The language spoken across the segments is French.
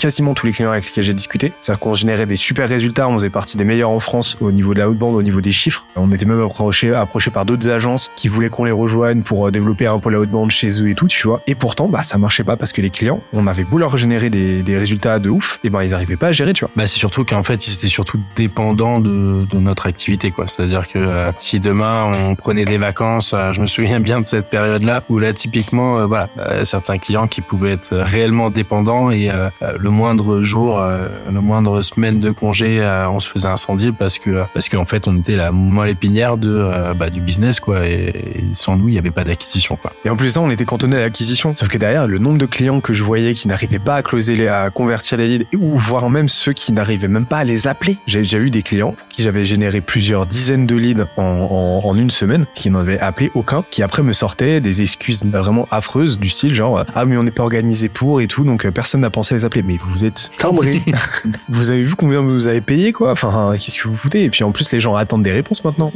quasiment tous les clients avec lesquels j'ai discuté. C'est-à-dire qu'on générait des super résultats, on faisait partie des meilleurs en France au niveau de la haute bande, au niveau des chiffres. On était même approché, par d'autres agences qui voulaient qu'on les rejoigne pour euh, développer un peu la haute bande chez eux et tout, tu vois. Et pourtant, bah, ça marchait pas parce que les clients, on avait beau leur générer des, des résultats de ouf, et ben, ils n'arrivaient pas à gérer, tu vois. Bah, c'est surtout qu'en fait, ils étaient surtout dépendants de, de notre activité, quoi. C'est-à-dire que euh, si demain on prenait des vacances, euh, je me souviens bien de cette période-là où là, typiquement, voilà, certains clients qui pouvaient être réellement dépendants et le moindre jour, le moindre semaine de congé, on se faisait incendier parce que parce qu'en fait, on était la moelle épinière de bah, du business, quoi. Et, sans nous, il n'y avait pas d'acquisition, quoi. Et en plus ça, on était cantonné à l'acquisition. Sauf que derrière, le nombre de clients que je voyais qui n'arrivaient pas à closer les, à convertir les leads, ou voire même ceux qui n'arrivaient même pas à les appeler. J'ai déjà eu des clients qui j'avais généré plusieurs dizaines de leads en, en, une semaine, qui n'en avaient appelé aucun, qui après me sortaient des excuses vraiment affreuses du style genre ah mais on n'est pas organisé pour et tout, donc euh, personne n'a pensé à les appeler. Vous êtes vous avez vu combien vous avez payé quoi? Enfin, qu'est-ce que vous foutez? Et puis en plus, les gens attendent des réponses maintenant.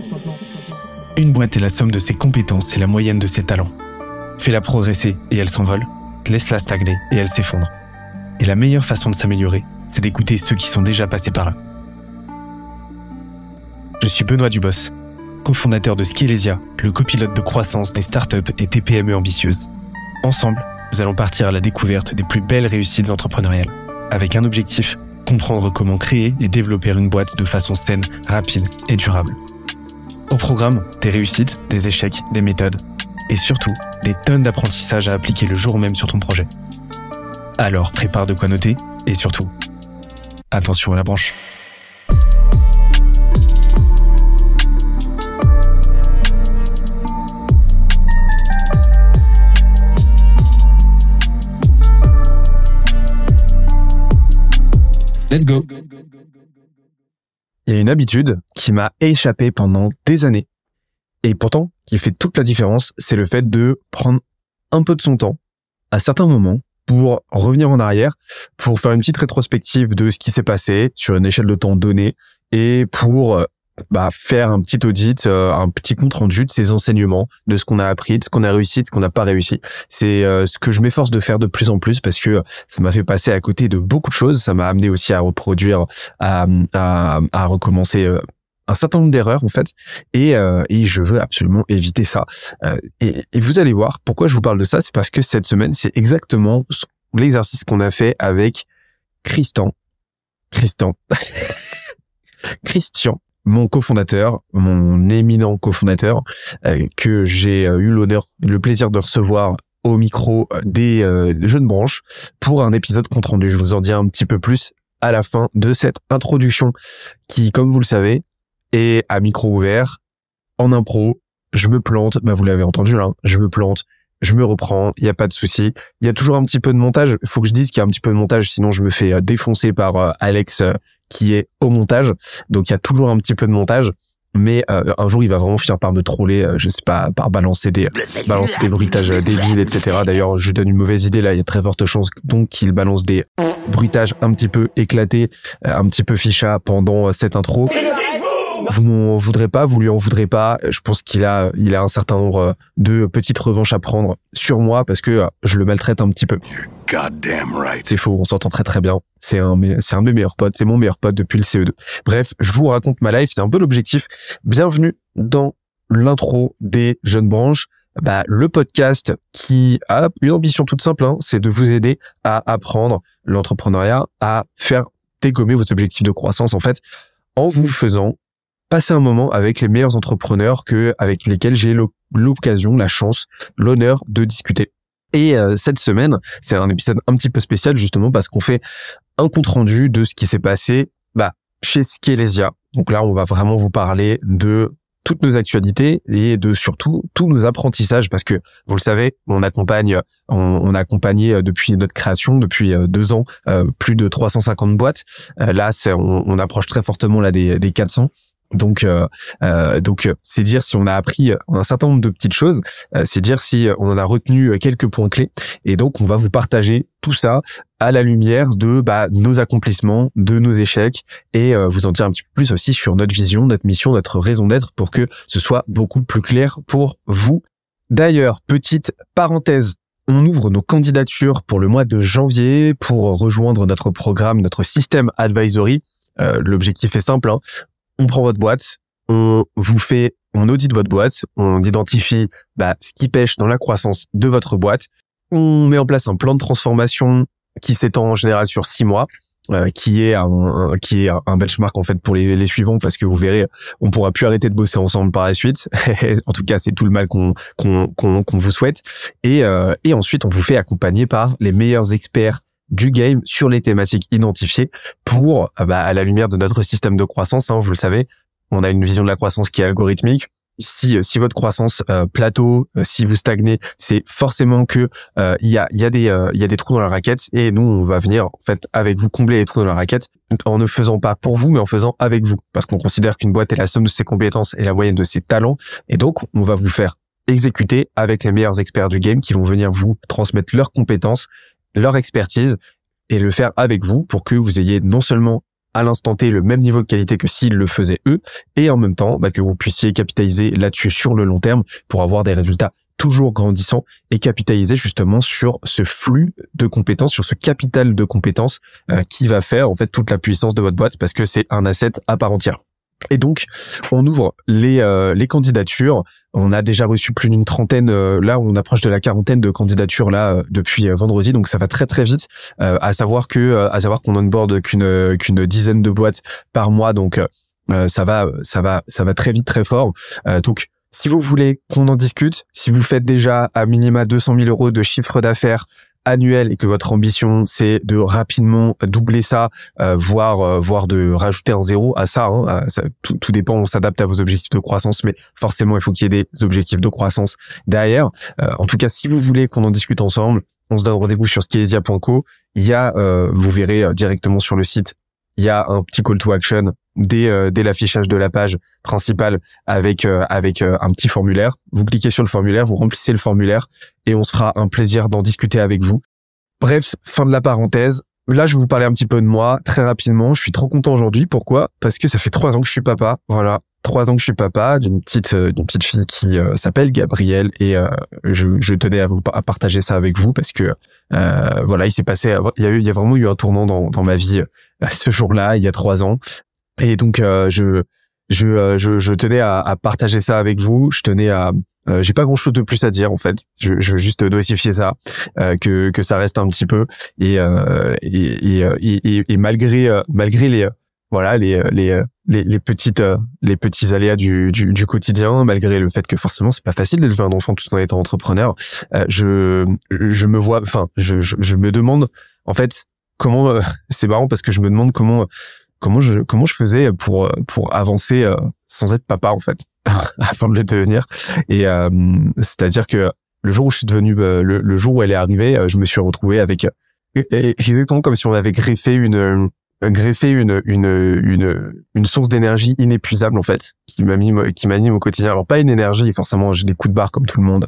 Une boîte est la somme de ses compétences et la moyenne de ses talents. Fais-la progresser et elle s'envole. Laisse-la stagner et elle s'effondre. Et la meilleure façon de s'améliorer, c'est d'écouter ceux qui sont déjà passés par là. Je suis Benoît Dubos, cofondateur de Skelesia, le copilote de croissance des startups et TPME ambitieuses. Ensemble, nous allons partir à la découverte des plus belles réussites entrepreneuriales, avec un objectif, comprendre comment créer et développer une boîte de façon saine, rapide et durable. Au programme, des réussites, des échecs, des méthodes et surtout des tonnes d'apprentissages à appliquer le jour même sur ton projet. Alors prépare de quoi noter et surtout, attention à la branche. Let's go. Il y a une habitude qui m'a échappé pendant des années et pourtant qui fait toute la différence, c'est le fait de prendre un peu de son temps à certains moments pour revenir en arrière, pour faire une petite rétrospective de ce qui s'est passé sur une échelle de temps donnée et pour euh, bah, faire un petit audit, euh, un petit compte rendu de ces enseignements, de ce qu'on a appris, de ce qu'on a réussi, de ce qu'on n'a pas réussi. C'est euh, ce que je m'efforce de faire de plus en plus parce que ça m'a fait passer à côté de beaucoup de choses. Ça m'a amené aussi à reproduire, à, à, à recommencer un certain nombre d'erreurs en fait. Et, euh, et je veux absolument éviter ça. Euh, et, et, vous allez voir pourquoi je vous parle de ça. C'est parce que cette semaine c'est exactement l'exercice qu'on a fait avec Christian. Christian. Christian mon cofondateur mon éminent cofondateur euh, que j'ai eu l'honneur le plaisir de recevoir au micro des jeunes branches pour un épisode compte rendu. Je vous en dis un petit peu plus à la fin de cette introduction qui, comme vous le savez, et à micro ouvert, en impro, je me plante, bah vous l'avez entendu là, je me plante, je me reprends, il y a pas de souci. Il y a toujours un petit peu de montage, il faut que je dise qu'il y a un petit peu de montage sinon je me fais euh, défoncer par euh, Alex euh, qui est au montage. Donc il y a toujours un petit peu de montage. Mais un jour il va vraiment finir par me troller je sais pas par balancer des balancer des bruitages débiles etc d'ailleurs je donne une mauvaise idée là. Il y a très forte chance donc qu'il balance des bruitages un petit peu éclatés un petit peu ficha pendant cette intro vous m'en voudrez pas, vous lui en voudrez pas. Je pense qu'il a, il a un certain nombre de petites revanches à prendre sur moi parce que je le maltraite un petit peu. C'est faux, on s'entend très très bien. C'est un, c'est un de mes meilleurs potes, c'est mon meilleur pote depuis le CE2. Bref, je vous raconte ma life, c'est un peu l'objectif. Bienvenue dans l'intro des jeunes branches. Bah, le podcast qui a une ambition toute simple, hein, c'est de vous aider à apprendre l'entrepreneuriat, à faire dégommer vos objectifs de croissance en fait, en vous faisant passer un moment avec les meilleurs entrepreneurs que avec lesquels j'ai l'occasion, la chance, l'honneur de discuter. Et euh, cette semaine, c'est un épisode un petit peu spécial justement parce qu'on fait un compte rendu de ce qui s'est passé bah, chez Skelesia. Donc là, on va vraiment vous parler de toutes nos actualités et de surtout tous nos apprentissages parce que vous le savez, on accompagne, on, a accompagné euh, depuis notre création, depuis euh, deux ans, plus de 350 boîtes. là, c'est, on, on, approche très fortement là des, des 400 donc, euh, euh, donc euh, c'est dire si on a appris un certain nombre de petites choses, c'est dire si on en a retenu quelques points clés. Et donc, on va vous partager tout ça à la lumière de bah, nos accomplissements, de nos échecs, et vous en dire un petit peu plus aussi sur notre vision, notre mission, notre raison d'être, pour que ce soit beaucoup plus clair pour vous. D'ailleurs, petite parenthèse on ouvre nos candidatures pour le mois de janvier pour rejoindre notre programme, notre système advisory. Euh, L'objectif est simple. Hein. On prend votre boîte, on vous fait, on audite votre boîte, on identifie bah, ce qui pêche dans la croissance de votre boîte. On met en place un plan de transformation qui s'étend en général sur six mois. Euh, qui est un, qui est un benchmark en fait pour les, suivants parce que vous verrez on pourra plus arrêter de bosser ensemble par la suite en tout cas c'est tout le mal qu'on qu'on qu'on vous souhaite et euh, et ensuite on vous fait accompagner par les meilleurs experts du game sur les thématiques identifiées pour euh, bah, à la lumière de notre système de croissance hein, vous le savez on a une vision de la croissance qui est algorithmique. Si euh, si votre croissance euh, plateau, euh, si vous stagnez, c'est forcément que il y a y a des il y a des trous dans la raquette et nous on va venir en fait avec vous combler les trous dans la raquette en ne faisant pas pour vous mais en faisant avec vous. Parce qu'on considère qu'une boîte est la somme de ses compétences et la moyenne de ses talents et donc on va vous faire exécuter avec les meilleurs experts du game qui vont venir vous transmettre leurs compétences, leur expertise et le faire avec vous pour que vous ayez non seulement à l'instant T le même niveau de qualité que s'ils le faisaient eux, et en même temps bah, que vous puissiez capitaliser là-dessus sur le long terme pour avoir des résultats toujours grandissants et capitaliser justement sur ce flux de compétences, sur ce capital de compétences euh, qui va faire en fait toute la puissance de votre boîte parce que c'est un asset à part entière. Et donc, on ouvre les, euh, les candidatures. On a déjà reçu plus d'une trentaine, euh, là on approche de la quarantaine de candidatures là euh, depuis vendredi, donc ça va très très vite. à savoir que, à savoir qu'on onboard qu'une qu'une dizaine de boîtes par mois, donc ça va ça va ça va très vite très fort. donc si vous voulez qu'on en discute, si vous faites déjà à minima 200 000 euros de chiffre d'affaires annuel et que votre ambition c'est de rapidement doubler ça, euh, voire euh, voire de rajouter un zéro à ça, hein, ça tout, tout, dépend, on s'adapte à vos objectifs de croissance, mais forcément il faut qu'il y ait des objectifs de croissance derrière. Euh, en tout cas, si vous voulez qu'on en discute ensemble, on se donne rendez-vous sur skelesia.co. Il y a, vous verrez directement sur le site il y a un petit call to action dès, euh, dès l'affichage de la page principale avec euh, avec euh, un petit formulaire. Vous cliquez sur le formulaire, vous remplissez le formulaire et on se fera un plaisir d'en discuter avec vous. Bref, fin de la parenthèse. Là, je vais vous parler un petit peu de moi très rapidement. Je suis trop content aujourd'hui. Pourquoi? Parce que ça fait trois ans que je suis papa. Voilà, trois ans que je suis papa d'une petite d'une petite fille qui s'appelle Gabrielle et je, je tenais à vous à partager ça avec vous parce que voilà, il s'est passé, il y a eu, il y a vraiment eu un tournant dans dans ma vie ce jour-là, il y a trois ans. Et donc, euh, je, je, euh, je, je, tenais à, à, partager ça avec vous. Je tenais à, euh, j'ai pas grand chose de plus à dire en fait. Je, je veux juste notifier ça, euh, que que ça reste un petit peu et et, et, et, malgré malgré les voilà les les les, petites les petits aléas du, du, du quotidien, malgré le fait que forcément c'est pas facile d'élever un enfant tout en étant entrepreneur, je je me vois, enfin je, je, je me demande en fait comment euh, c'est marrant parce que je me demande comment comment je comment je faisais pour pour avancer euh, sans être papa en fait afin de le devenir. Et euh, c'est-à-dire que le jour où je suis devenu le, jour où elle est arrivée je me suis retrouvé avec exactement comme si on avait greffé une greffé une une une une source d'énergie inépuisable en fait qui m'anime qui m'anime au quotidien. Alors pas une énergie forcément j'ai des coups de barre comme tout le monde.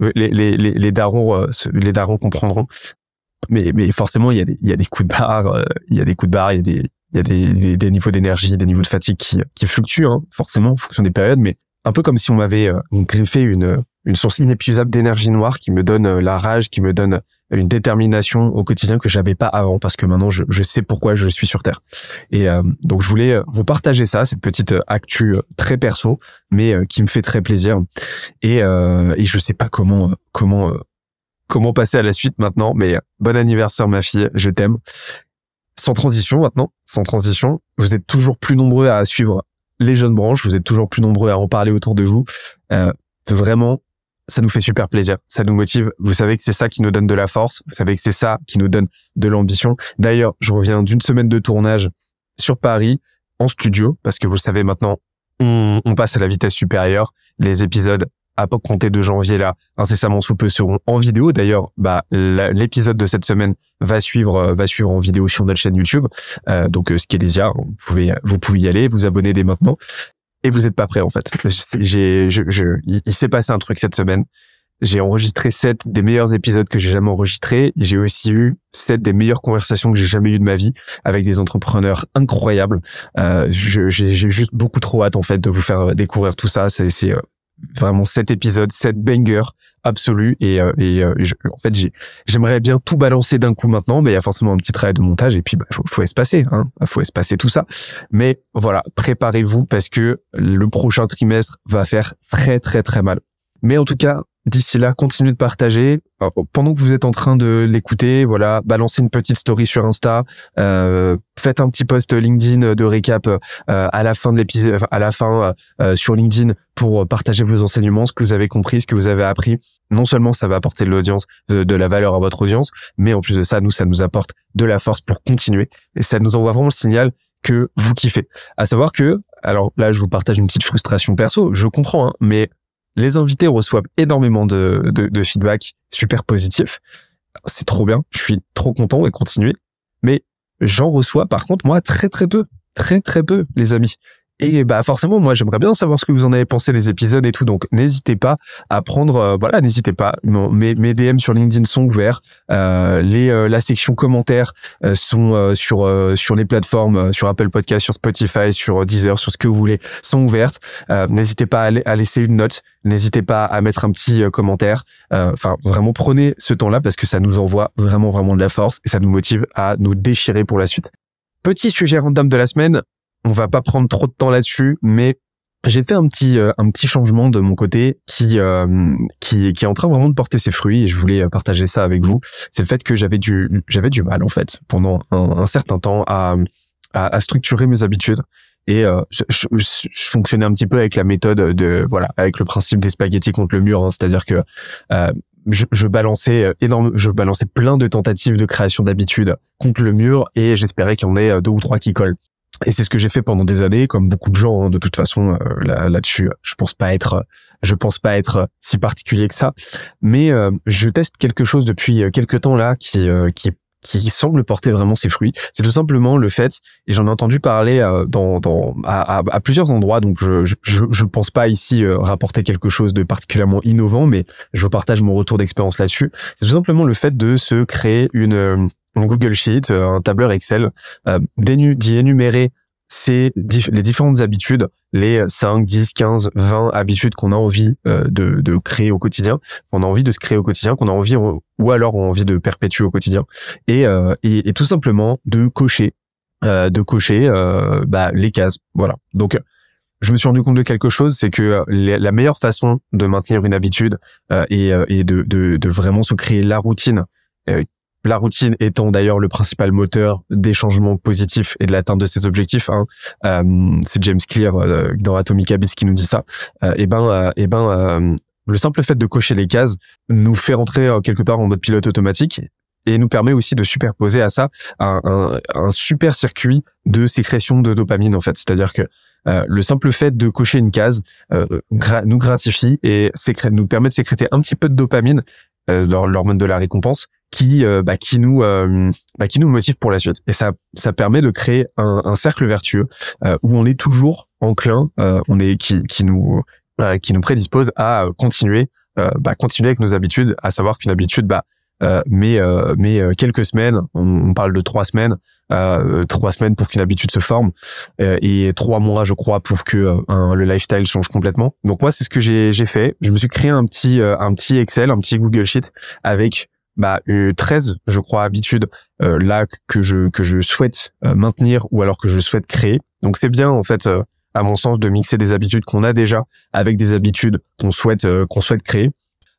Les les les, les darons les darons comprendront. Mais mais forcément il y a des il y a des coups de barre euh, il y a des coups de barre il y a des il y a des, des, niveaux d'énergie des niveaux de fatigue qui qui fluctuent hein, forcément en fonction des périodes mais un peu comme si on m'avait euh, greffé une une source inépuisable d'énergie noire qui me donne euh, la rage qui me donne une détermination au quotidien que j'avais pas avant parce que maintenant je, je sais pourquoi je suis sur terre et donc je voulais vous partager ça cette petite actu très perso mais qui me fait très plaisir et et je sais pas comment comment comment passer à la suite maintenant. Mais bon anniversaire, ma fille, je t'aime. Sans transition maintenant, sans transition, vous êtes toujours plus nombreux à suivre les jeunes branches, vous êtes toujours plus nombreux à en parler autour de vous. Euh, vraiment, ça nous fait super plaisir, ça nous motive. Vous savez que c'est ça qui nous donne de la force, vous savez que c'est ça qui nous donne de l'ambition. D'ailleurs, je reviens d'une semaine de tournage sur Paris en studio parce que vous le savez maintenant, on, on passe à la vitesse supérieure. Les épisodes à compter de janvier là, incessamment sous peu seront en vidéo. D'ailleurs, bah l'épisode de cette semaine va suivre euh, va suivre en vidéo sur notre chaîne YouTube. Euh, donc euh, Skelésia, vous pouvez vous pouvez y aller, vous abonner dès maintenant. Et vous êtes pas prêt en fait. J'ai je, je, il, s'est passé un truc cette semaine. J'ai enregistré sept des meilleurs épisodes que j'ai jamais enregistrés. J'ai aussi eu sept des meilleures conversations que j'ai jamais eues de ma vie avec des entrepreneurs incroyables. Euh, j'ai juste beaucoup trop hâte en fait de vous faire découvrir tout ça. C'est vraiment cet épisode, cette banger absolue et, euh, et, euh, en fait j'aimerais bien tout balancer d'un coup maintenant mais il y a forcément un petit travail de montage et puis bah faut, faut espacer hein faut espacer tout ça. Mais voilà préparez-vous parce que le prochain trimestre va faire très très très mal. Mais en tout cas D'ici là, continuez de partager. pendant que vous êtes en train de l'écouter, voilà, balancez une petite story sur Insta, euh, faites un petit post LinkedIn de récap euh, à la fin de l'épisode, à la fin euh, sur LinkedIn pour partager vos enseignements, ce que vous avez compris, ce que vous avez appris. Non seulement ça va apporter de l'audience, de, la valeur à votre audience, mais en plus de ça, nous, ça nous apporte de la force pour continuer et ça nous envoie vraiment le signal que vous kiffez. À savoir que, alors là, je vous partage une petite frustration perso, je comprends, hein, mais les invités reçoivent énormément de, de, feedback super positif. C'est trop bien. Je suis trop content et continuer. Mais j'en reçois, par contre, moi, très, très peu. Très, très peu, les amis. Et bah forcément, moi j'aimerais bien savoir ce que vous en avez pensé les épisodes et tout. Donc n'hésitez pas à prendre, euh, voilà, n'hésitez pas. Mes, DM sur LinkedIn sont ouverts. Euh, les euh, la section commentaires euh, sont sur sur les plateformes, sur Apple Podcast, sur Spotify, sur Deezer, sur ce que vous voulez, sont ouvertes. n'hésitez pas à, à, laisser une note. N'hésitez pas à mettre un petit commentaire. Enfin, vraiment prenez ce temps-là parce que ça nous envoie vraiment vraiment de la force et ça nous motive à nous déchirer pour la suite. Petit sujet random de la semaine, on va pas prendre trop de temps là-dessus, mais j'ai fait un petit euh, un petit changement de mon côté qui euh, qui qui est en train vraiment de porter ses fruits et je voulais partager ça avec vous. C'est le fait que j'avais du j'avais du mal en fait pendant un, certain temps à, à, structurer mes habitudes et euh, je, je, fonctionnais un petit peu avec la méthode de voilà avec le principe des spaghettis contre le mur, hein. c'est-à-dire que je, je, balançais énorme, je balançais plein de tentatives de création d'habitudes contre le mur et j'espérais qu'il y en ait deux ou trois qui collent. Et c'est ce que j'ai fait pendant des années, comme beaucoup de gens. Hein, de toute façon, euh, là, là-dessus, je pense pas être, je pense pas être si particulier que ça. Mais euh, je teste quelque chose depuis euh, quelques temps là, qui qui qui semble porter vraiment ses fruits. C'est tout simplement le fait, et j'en ai entendu parler dans, dans à, à, plusieurs endroits, donc je, je je pense pas ici rapporter quelque chose de particulièrement innovant, mais je partage mon retour d'expérience là-dessus. C'est tout simplement le fait de se créer une Google Sheet, euh, un tableur Excel, euh, d'y énumérer c'est les différentes habitudes, les 5, 10, 15, 20 habitudes qu'on a envie euh, de, de, créer au quotidien, qu'on a envie de se créer au quotidien, qu'on a envie ou alors on a envie de perpétuer au quotidien, et, et, et tout simplement de cocher, de cocher bah, les cases. Voilà. Donc je me suis rendu compte de quelque chose, c'est que la meilleure façon de maintenir une habitude et, et de, de, de, vraiment se créer la routine la routine étant d'ailleurs le principal moteur des changements positifs et de l'atteinte de ses objectifs. Hein. Euh, c'est James Clear euh, dans Atomic Habits qui nous dit ça. Euh, et ben, et ben, le simple fait de cocher les cases nous fait rentrer quelque part en mode pilote automatique et nous permet aussi de superposer à ça un, un, super circuit de sécrétion de dopamine en fait. C'est-à-dire que le simple fait de cocher une case nous gratifie et nous permet de sécréter un petit peu de dopamine, l'hormone de la récompense, qui euh, bah, qui nous euh, bah, qui nous motive pour la suite. Et ça ça permet de créer un, un cercle vertueux euh, où on est toujours enclin on est qui qui nous qui nous prédispose à continuer bah, continuer avec nos habitudes à savoir qu'une habitude bah mais mais quelques semaines. On, parle de trois semaines trois semaines pour qu'une habitude se forme et trois mois je crois pour que le lifestyle change complètement. Donc moi c'est ce que j'ai fait. Je me suis créé un petit un petit Excel un petit Google Sheet avec bah, 13, je crois, habitudes euh, là que je que je souhaite euh, maintenir ou alors que je souhaite créer. Donc c'est bien en fait, euh, à mon sens, de mixer des habitudes qu'on a déjà avec des habitudes qu'on souhaite qu'on souhaite créer.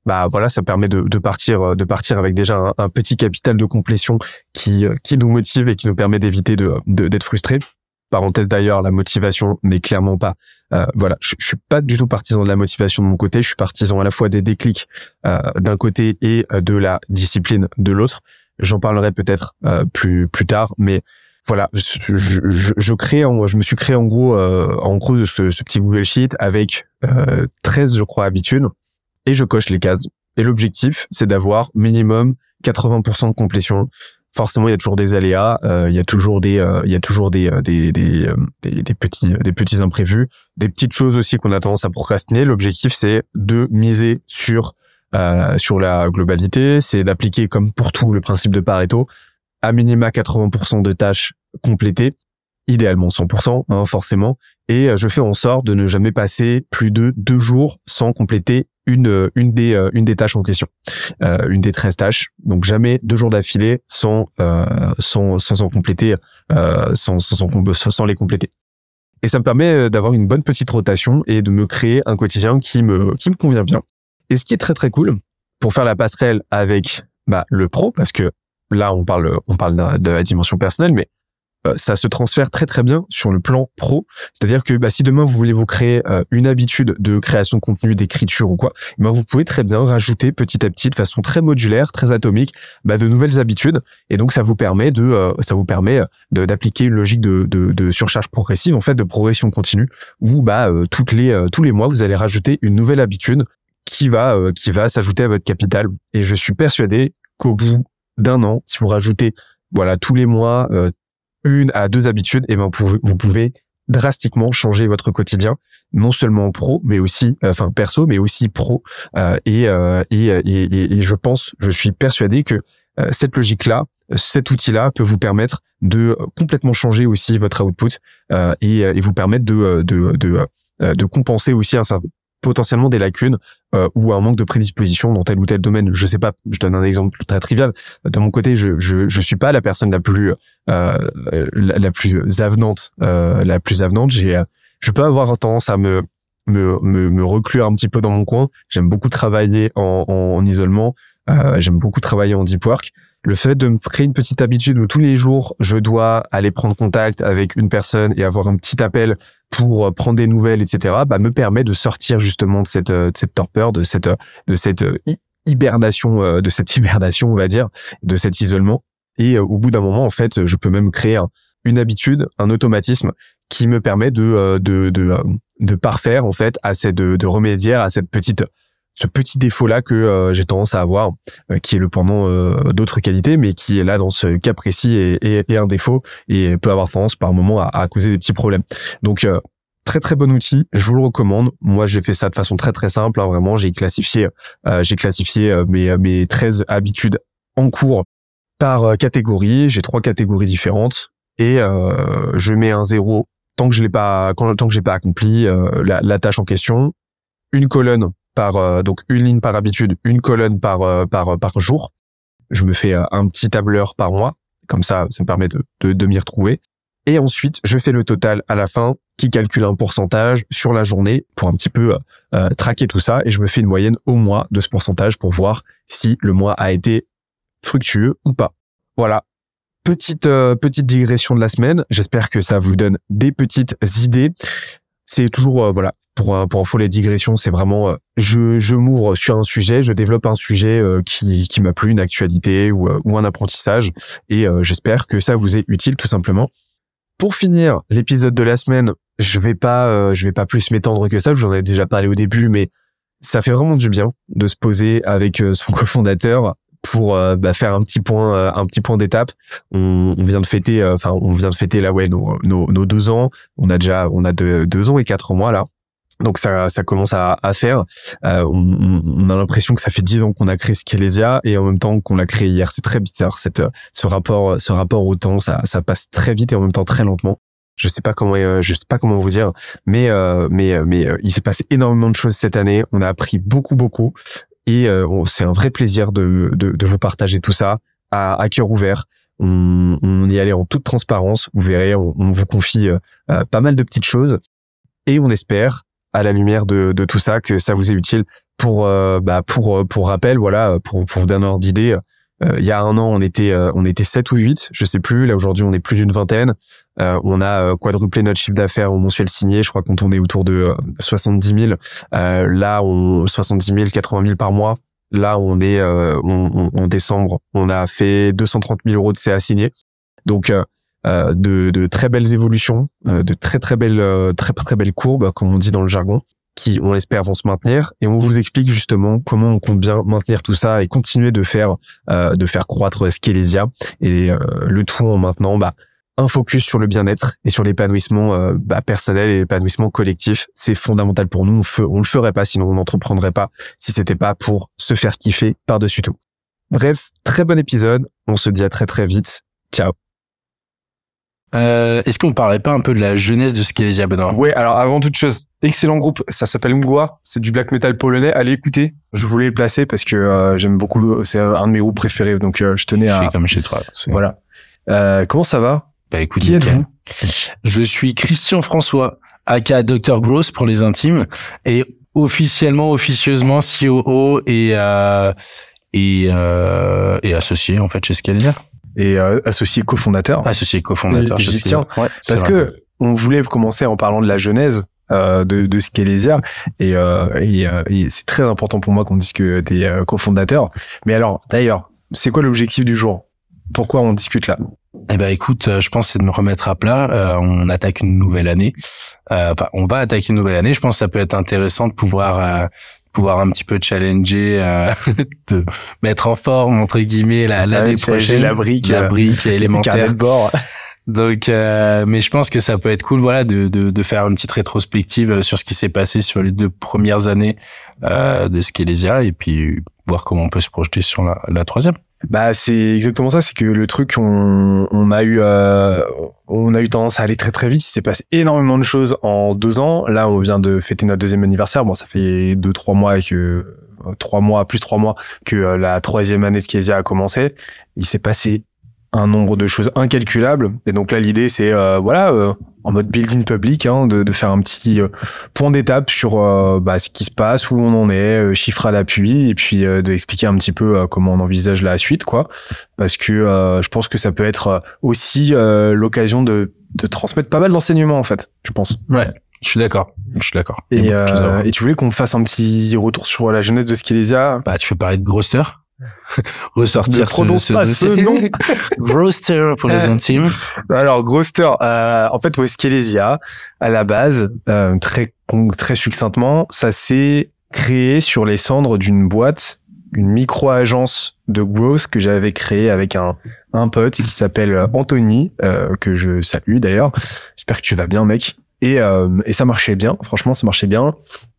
Bah voilà, ça permet de, de partir de partir avec déjà un, petit capital de complétion qui qui nous motive et qui nous permet d'éviter de d'être frustré. Parenthèse d'ailleurs, la motivation n'est clairement pas. Euh, voilà, je, je suis pas du tout partisan de la motivation de mon côté. Je suis partisan à la fois des déclics euh, d'un côté et euh, de la discipline de l'autre. J'en parlerai peut-être plus plus tard, mais voilà, je, je, je, crée, en, je me suis créé en gros, en gros ce, ce, petit Google Sheet avec 13, je crois, habitudes, et je coche les cases. Et l'objectif, c'est d'avoir minimum 80% de complétion forcément il y a toujours des aléas, euh, il y a toujours des euh, il y a toujours des euh, des des, des, petits des petits imprévus, des petites choses aussi qu'on a tendance à procrastiner. L'objectif c'est de miser sur sur la globalité, c'est d'appliquer comme pour tout le principe de Pareto, à minima 80% de tâches complétées idéalement 100%, hein, forcément, et je fais en sorte de ne jamais passer plus de deux jours sans compléter une une des une des tâches en question, une des 13 tâches. Donc jamais deux jours d'affilée sans sans sans en compléter sans, sans sans les compléter. Et ça me permet d'avoir une bonne petite rotation et de me créer un quotidien qui me qui me convient bien. Et ce qui est très très cool pour faire la passerelle avec bah, le pro, parce que là on parle on parle de la dimension personnelle, mais euh, ça se transfère très très bien sur le plan pro. C'est-à-dire que bah, si demain vous voulez vous créer euh, une habitude de création de contenu, d'écriture ou quoi, eh ben vous pouvez très bien rajouter petit à petit, de façon très modulaire, très atomique, bah, de nouvelles habitudes. Et donc ça vous permet de euh, ça vous permet d'appliquer une logique de, de, de, surcharge progressive, en fait, de progression continue, où bah toutes les tous les mois vous allez rajouter une nouvelle habitude qui va qui va s'ajouter à votre capital. Et je suis persuadé qu'au bout d'un an, si vous rajoutez voilà tous les mois une à deux habitudes, et ben vous pouvez, drastiquement changer votre quotidien, non seulement pro, mais aussi, euh, enfin perso, mais aussi pro. Euh, euh, et, et, et, je pense, je suis persuadé que cette logique-là, cet outil-là peut vous permettre de complètement changer aussi votre output et, et vous permettre de, de, de, de compenser aussi un certain potentiellement des lacunes euh, ou un manque de prédisposition dans tel ou tel domaine. Je sais pas, je donne un exemple très trivial. De mon côté, je je, je suis pas la personne la plus euh, la, plus avenante, euh, la plus avenante. J'ai je peux avoir tendance à me me, me, me reclure un petit peu dans mon coin. J'aime beaucoup travailler en, en, isolement. Euh, J'aime beaucoup travailler en deep work. Le fait de me créer une petite habitude où tous les jours je dois aller prendre contact avec une personne et avoir un petit appel pour euh, prendre des nouvelles, etc., bah, me permet de sortir justement de cette, euh, de cette torpeur, de cette, euh, de cette hibernation, de cette hibernation, on va dire, de cet isolement. Et au bout d'un moment, en fait, je peux même créer une habitude, un automatisme qui me permet de, de, de, de parfaire, en fait, à cette, de, de remédier à cette petite, ce petit défaut là que j'ai tendance à avoir, qui est le pendant d'autres qualités, mais qui est là dans ce cas précis et, et, un défaut et peut avoir tendance par moment à, à causer des petits problèmes. Donc très très bon outil, je vous le recommande. Moi, j'ai fait ça de façon très très simple, hein, vraiment. J'ai classifié, euh, j'ai classifié euh, mes mes 13 habitudes en cours par euh, catégorie. J'ai trois catégories différentes et je mets un zéro tant que je l'ai pas, tant que j'ai pas accompli la, la, tâche en question. Une colonne par donc une ligne par habitude, une colonne par par par jour. Je me fais un petit tableur par mois. Comme ça, ça me permet de, de, de m'y retrouver. Et ensuite, je fais le total à la fin qui calcule un pourcentage sur la journée pour un petit peu euh, euh, traquer tout ça et je me fais une moyenne au mois de ce pourcentage pour voir si le mois a été fructueux ou pas. Voilà. Petite euh, petite digression de la semaine. J'espère que ça vous donne des petites idées. C'est toujours voilà pour pour info les digressions, c'est vraiment je je m'ouvre sur un sujet, je développe un sujet qui qui m'a plu, une actualité ou ou un apprentissage et j'espère que ça vous est utile tout simplement. Pour finir l'épisode de la semaine, je vais pas, euh, je vais pas plus m'étendre que ça. J'en ai déjà parlé au début, mais ça fait vraiment du bien de se poser avec euh, son cofondateur pour euh, bah, faire un petit point, un petit point d'étape. On, vient de fêter, enfin, on vient de fêter là ouais nos, nos, deux ans. On a déjà, on a deux, deux ans et quatre mois là. Donc ça, ça commence à, à faire. Euh, on, on, a l'impression que ça fait dix ans qu'on a créé Skelesia et en même temps qu'on l'a créé hier. C'est très bizarre cette, ce rapport, ce rapport au temps. Ça, ça passe très vite et en même temps très lentement. Je sais pas comment, euh, je sais pas comment vous dire, mais euh, mais euh, mais il s'est passé énormément de choses cette année. On a appris beaucoup beaucoup et c'est un vrai plaisir de, de, de vous partager tout ça à, à cœur ouvert. On, on y allait en toute transparence. Vous verrez, on, on vous confie pas mal de petites choses et on espère à la lumière de, de tout ça que ça vous est utile pour bah pour pour rappel voilà pour pour vous donner un ordre d'idée euh, il y a un an, on était euh, on était 7 ou 8, je sais plus. Là aujourd'hui, on est plus d'une vingtaine. Euh, on a quadruplé notre chiffre d'affaires au mensuel signé. Je crois qu'on tournait autour de 70 000. là, on 70 000, 80 000 par mois. Là, on est en décembre, on a fait 230 000 euros de CA signé. Donc de, de, très belles évolutions, de très très belles très très belles courbes, comme on dit dans le jargon qui, on l'espère, vont se maintenir. Et on vous explique justement comment on compte bien maintenir tout ça et continuer de faire euh, de faire croître Skelesia. Et euh, le tout en maintenant bah, un focus sur le bien-être et sur l'épanouissement euh, bah, personnel et l'épanouissement collectif. C'est fondamental pour nous. On, on le ferait pas sinon on n'entreprendrait pas si c'était pas pour se faire kiffer par-dessus tout. Bref, très bon épisode. On se dit à très très vite. Ciao. Euh, Est-ce qu'on parlait pas un peu de la jeunesse de Skelesia, Benoît? Ouais, alors avant toute chose, excellent groupe, ça s'appelle Mgwa, c'est du black metal polonais, allez écouter. Je voulais le placer parce que euh, j'aime beaucoup, c'est un de mes groupes préférés, donc euh, je tenais à... comme chez toi. Voilà. Euh, comment ça va? Bah écoute, Qui êtes-vous? Je suis Christian François, aka Dr Gross pour les intimes, et officiellement, officieusement COO et euh, et euh, et associé en fait chez Skelesia. Et euh, associé cofondateur. Associé cofondateur j'y Skelesia. Ouais, Parce vrai. que on voulait commencer en parlant de la genèse euh, de, de Skelesia et, euh, et, euh, et c'est très important pour moi qu'on dise que tu es cofondateur. Mais alors, d'ailleurs, c'est quoi l'objectif du jour? Pourquoi on discute là? Eh ben écoute, euh, je pense que c'est de me remettre à plat. Euh, on attaque une nouvelle année. Euh, Enfin, on va attaquer une nouvelle année. Je pense que ça peut être intéressant de pouvoir euh, pouvoir un petit peu challenger, euh, de mettre en forme entre guillemets la l'année prochaine. la brique, la euh, brique élémentaire. de bord. Donc, euh, mais je pense que ça peut être cool, voilà, de, de, de faire une petite rétrospective sur ce qui s'est passé sur les deux premières années euh, de Skelesia et puis voir comment on peut se projeter sur la, la troisième. Bah c'est exactement ça, c'est que le truc on, a eu euh, on a eu tendance à aller très très vite. Il s'est passé énormément de choses en deux ans. Là on vient de fêter notre deuxième anniversaire. Bon ça fait deux trois mois que euh, trois mois plus trois mois que euh, la troisième année de Skezia a commencé. Il s'est passé un nombre de choses incalculables. Et donc là l'idée c'est euh, voilà en mode building public hein, de, de faire un petit euh, point d'étape sur euh, bah, ce qui se passe, où on en est, euh, chiffre à l'appui, et puis euh, d'expliquer un petit peu euh, comment on envisage la suite, quoi. Parce que euh, je pense que ça peut être aussi euh, l'occasion de, de transmettre pas mal d'enseignements, en fait, je pense. Ouais, je suis d'accord. Je suis d'accord. Et, euh, voir. et tu voulais qu'on fasse un petit retour sur la jeunesse de Skelesia? Bah, tu peux parler de Groster Ressortir Ne prononce pas ce nom. Groster pour les intimes. Alors, Groster, euh, en fait, ouais, Skelesia, à la base, euh, très, très succinctement, ça s'est créé sur les cendres d'une boîte, une micro-agence de growth que j'avais créée avec un, un pote qui s'appelle euh, Anthony, euh, que je salue d'ailleurs. J'espère que tu vas bien, mec. Et, euh, et ça marchait bien, franchement, ça marchait bien.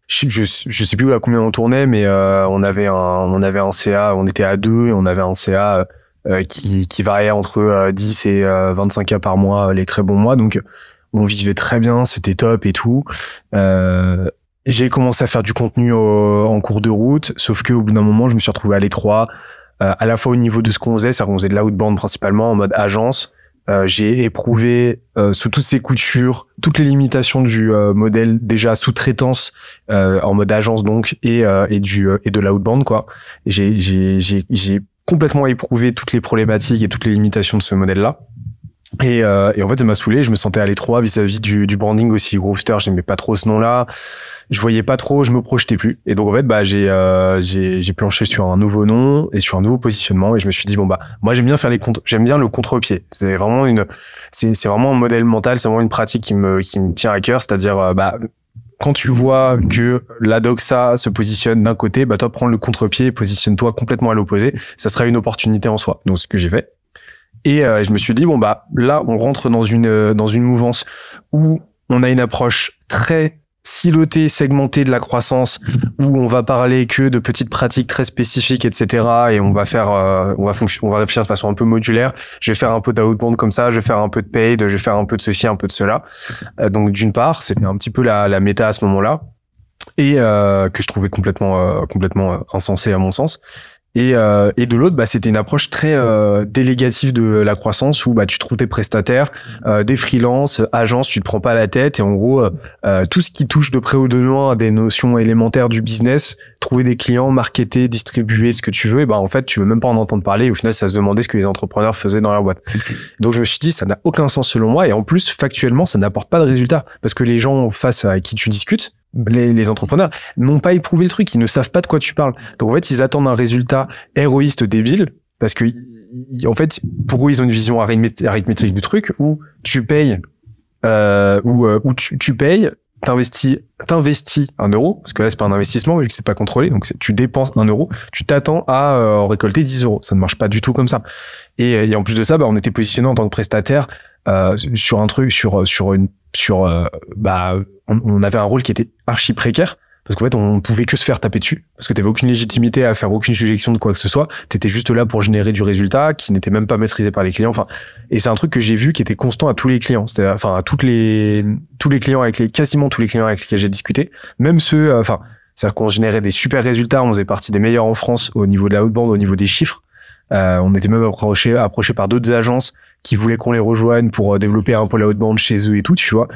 Je, sais plus à combien on tournait, mais euh, on avait un, on avait un CA, on était à deux et on avait un CA euh, qui, qui variait entre euh, 10 et euh, 25 cas par mois, les très bons mois. Donc, on vivait très bien, c'était top et tout. Euh, j'ai commencé à faire du contenu en cours de route, sauf que au bout d'un moment, je me suis retrouvé à l'étroit, euh, à la fois au niveau de ce qu'on faisait, c'est-à-dire qu'on faisait de l'outbound principalement en mode agence. Euh, j'ai éprouvé euh, sous toutes ses coutures toutes les limitations du euh, modèle déjà sous-traitance euh, en mode agence donc et euh, et du et de l'outbound quoi. J'ai j'ai j'ai complètement éprouvé toutes les problématiques et toutes les limitations de ce modèle là. Et, euh, et en fait, ça m'a saoulé. Je me sentais à l'étroit vis-à-vis du, du branding aussi. Groovester, j'aimais pas trop ce nom-là. Je voyais pas trop, je me projetais plus. Et donc en fait, bah j'ai euh, j'ai j'ai planché sur un nouveau nom et sur un nouveau positionnement. Et je me suis dit bon bah moi j'aime bien faire les contre, j'aime bien le contre-pied. C'est vraiment une, c'est c'est vraiment un modèle mental. C'est vraiment une pratique qui me qui me tient à cœur. C'est-à-dire euh, bah quand tu vois que la doxa se positionne d'un côté, bah toi prends le contre-pied, positionne-toi complètement à l'opposé. Ça sera une opportunité en soi. Donc ce que j'ai fait. Et euh, je me suis dit bon bah là on rentre dans une euh, dans une mouvance où on a une approche très silotée, segmentée de la croissance, où on va parler que de petites pratiques très spécifiques, etc. Et on va faire, euh, on va on va réfléchir de façon un peu modulaire. Je vais faire un peu d'outbound comme ça, je vais faire un peu de paid, je vais faire un peu de ceci, un peu de cela. Euh, donc d'une part, c'était un petit peu la, la méta à ce moment-là, et euh, que je trouvais complètement, euh, complètement insensé à mon sens. Et, euh, et de l'autre, bah, c'était une approche très euh, délégative de la croissance où bah, tu trouves tes prestataires, euh, des freelances, agences, tu te prends pas la tête et en gros, euh, euh, tout ce qui touche de près ou de loin à des notions élémentaires du business, trouver des clients, marketer, distribuer ce que tu veux, et ben en fait, tu veux même pas en entendre parler. Et au final, ça se demandait ce que les entrepreneurs faisaient dans leur boîte. Donc je me suis dit, ça n'a aucun sens selon moi. Et en plus, factuellement, ça n'apporte pas de résultat parce que les gens face à qui tu discutes, les, les entrepreneurs n'ont pas éprouvé le truc, ils ne savent pas de quoi tu parles. Donc en fait, ils attendent un résultat héroïste débile parce que en fait, pour eux, ils ont une vision arithmét- arithmétique du truc où tu payes, euh, où, euh, où tu, tu payes, t'investis, t'investis un euro parce que là c'est pas un investissement vu que c'est pas contrôlé, donc tu dépenses un euro, tu t'attends à euh, en récolter 10 euros. Ça ne marche pas du tout comme ça. Et, et en plus de ça, bah, on était positionné en tant que prestataire euh, sur un truc, sur sur une sur euh, bah on, on avait un rôle qui était archi précaire parce qu'en fait on pouvait que se faire taper dessus parce que t'avais aucune légitimité à faire aucune suggestion de quoi que ce soit. T'étais juste là pour générer du résultat qui n'était même pas maîtrisé par les clients. Enfin et c'est un truc que j'ai vu qui était constant à tous les clients. C'était enfin à toutes les tous les clients avec les quasiment tous les clients avec lesquels j'ai discuté. Même ceux euh, enfin c'est-à-dire qu'on générait des super résultats on faisait partie des meilleurs en France au niveau de la outbound au niveau des chiffres. Euh, on était même approché approché par d'autres agences qui voulaient qu'on les rejoigne pour euh, développer un peu la outbound chez eux et tout tu vois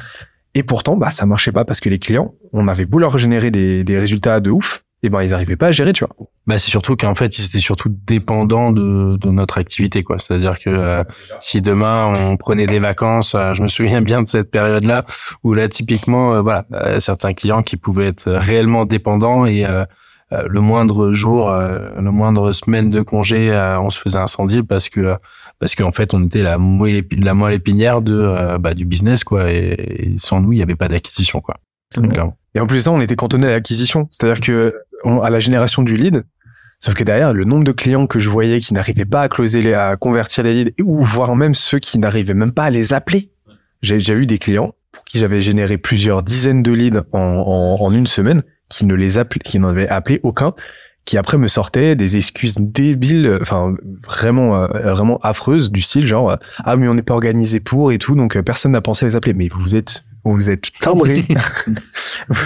et pourtant, bah, ça marchait pas parce que les clients, on avait beau leur générer des, des résultats de ouf, et ben ils n'arrivaient pas à gérer, tu vois. Bah c'est surtout qu'en fait ils étaient surtout dépendants de, de notre activité quoi. C'est-à-dire que euh, si demain on prenait des vacances, euh, je me souviens bien de cette période-là où là typiquement euh, voilà certains clients qui pouvaient être réellement dépendants et le moindre jour, le moindre semaine de congé, on se faisait incendier parce que parce qu'en fait on était la moelle la moelle épinière de bah, du business quoi et, sans nous il y avait pas d'acquisition quoi. Et en plus de ça, on était cantonné à l'acquisition, c'est-à-dire que à la génération du lead. Sauf que derrière, le nombre de clients que je voyais qui n'arrivaient pas à closer les, à convertir les leads, ou voire même ceux qui n'arrivaient même pas à les appeler. J'ai déjà eu des clients pour qui j'avais généré plusieurs dizaines de leads en, en, en une semaine, qui ne les qui n'en avaient appelé aucun, qui après me sortaient des excuses débiles, enfin vraiment euh, vraiment affreuses du style genre ah mais on n'est pas organisé pour et tout donc euh, personne n'a pensé à les appeler. Mais vous êtes vous êtes timbré,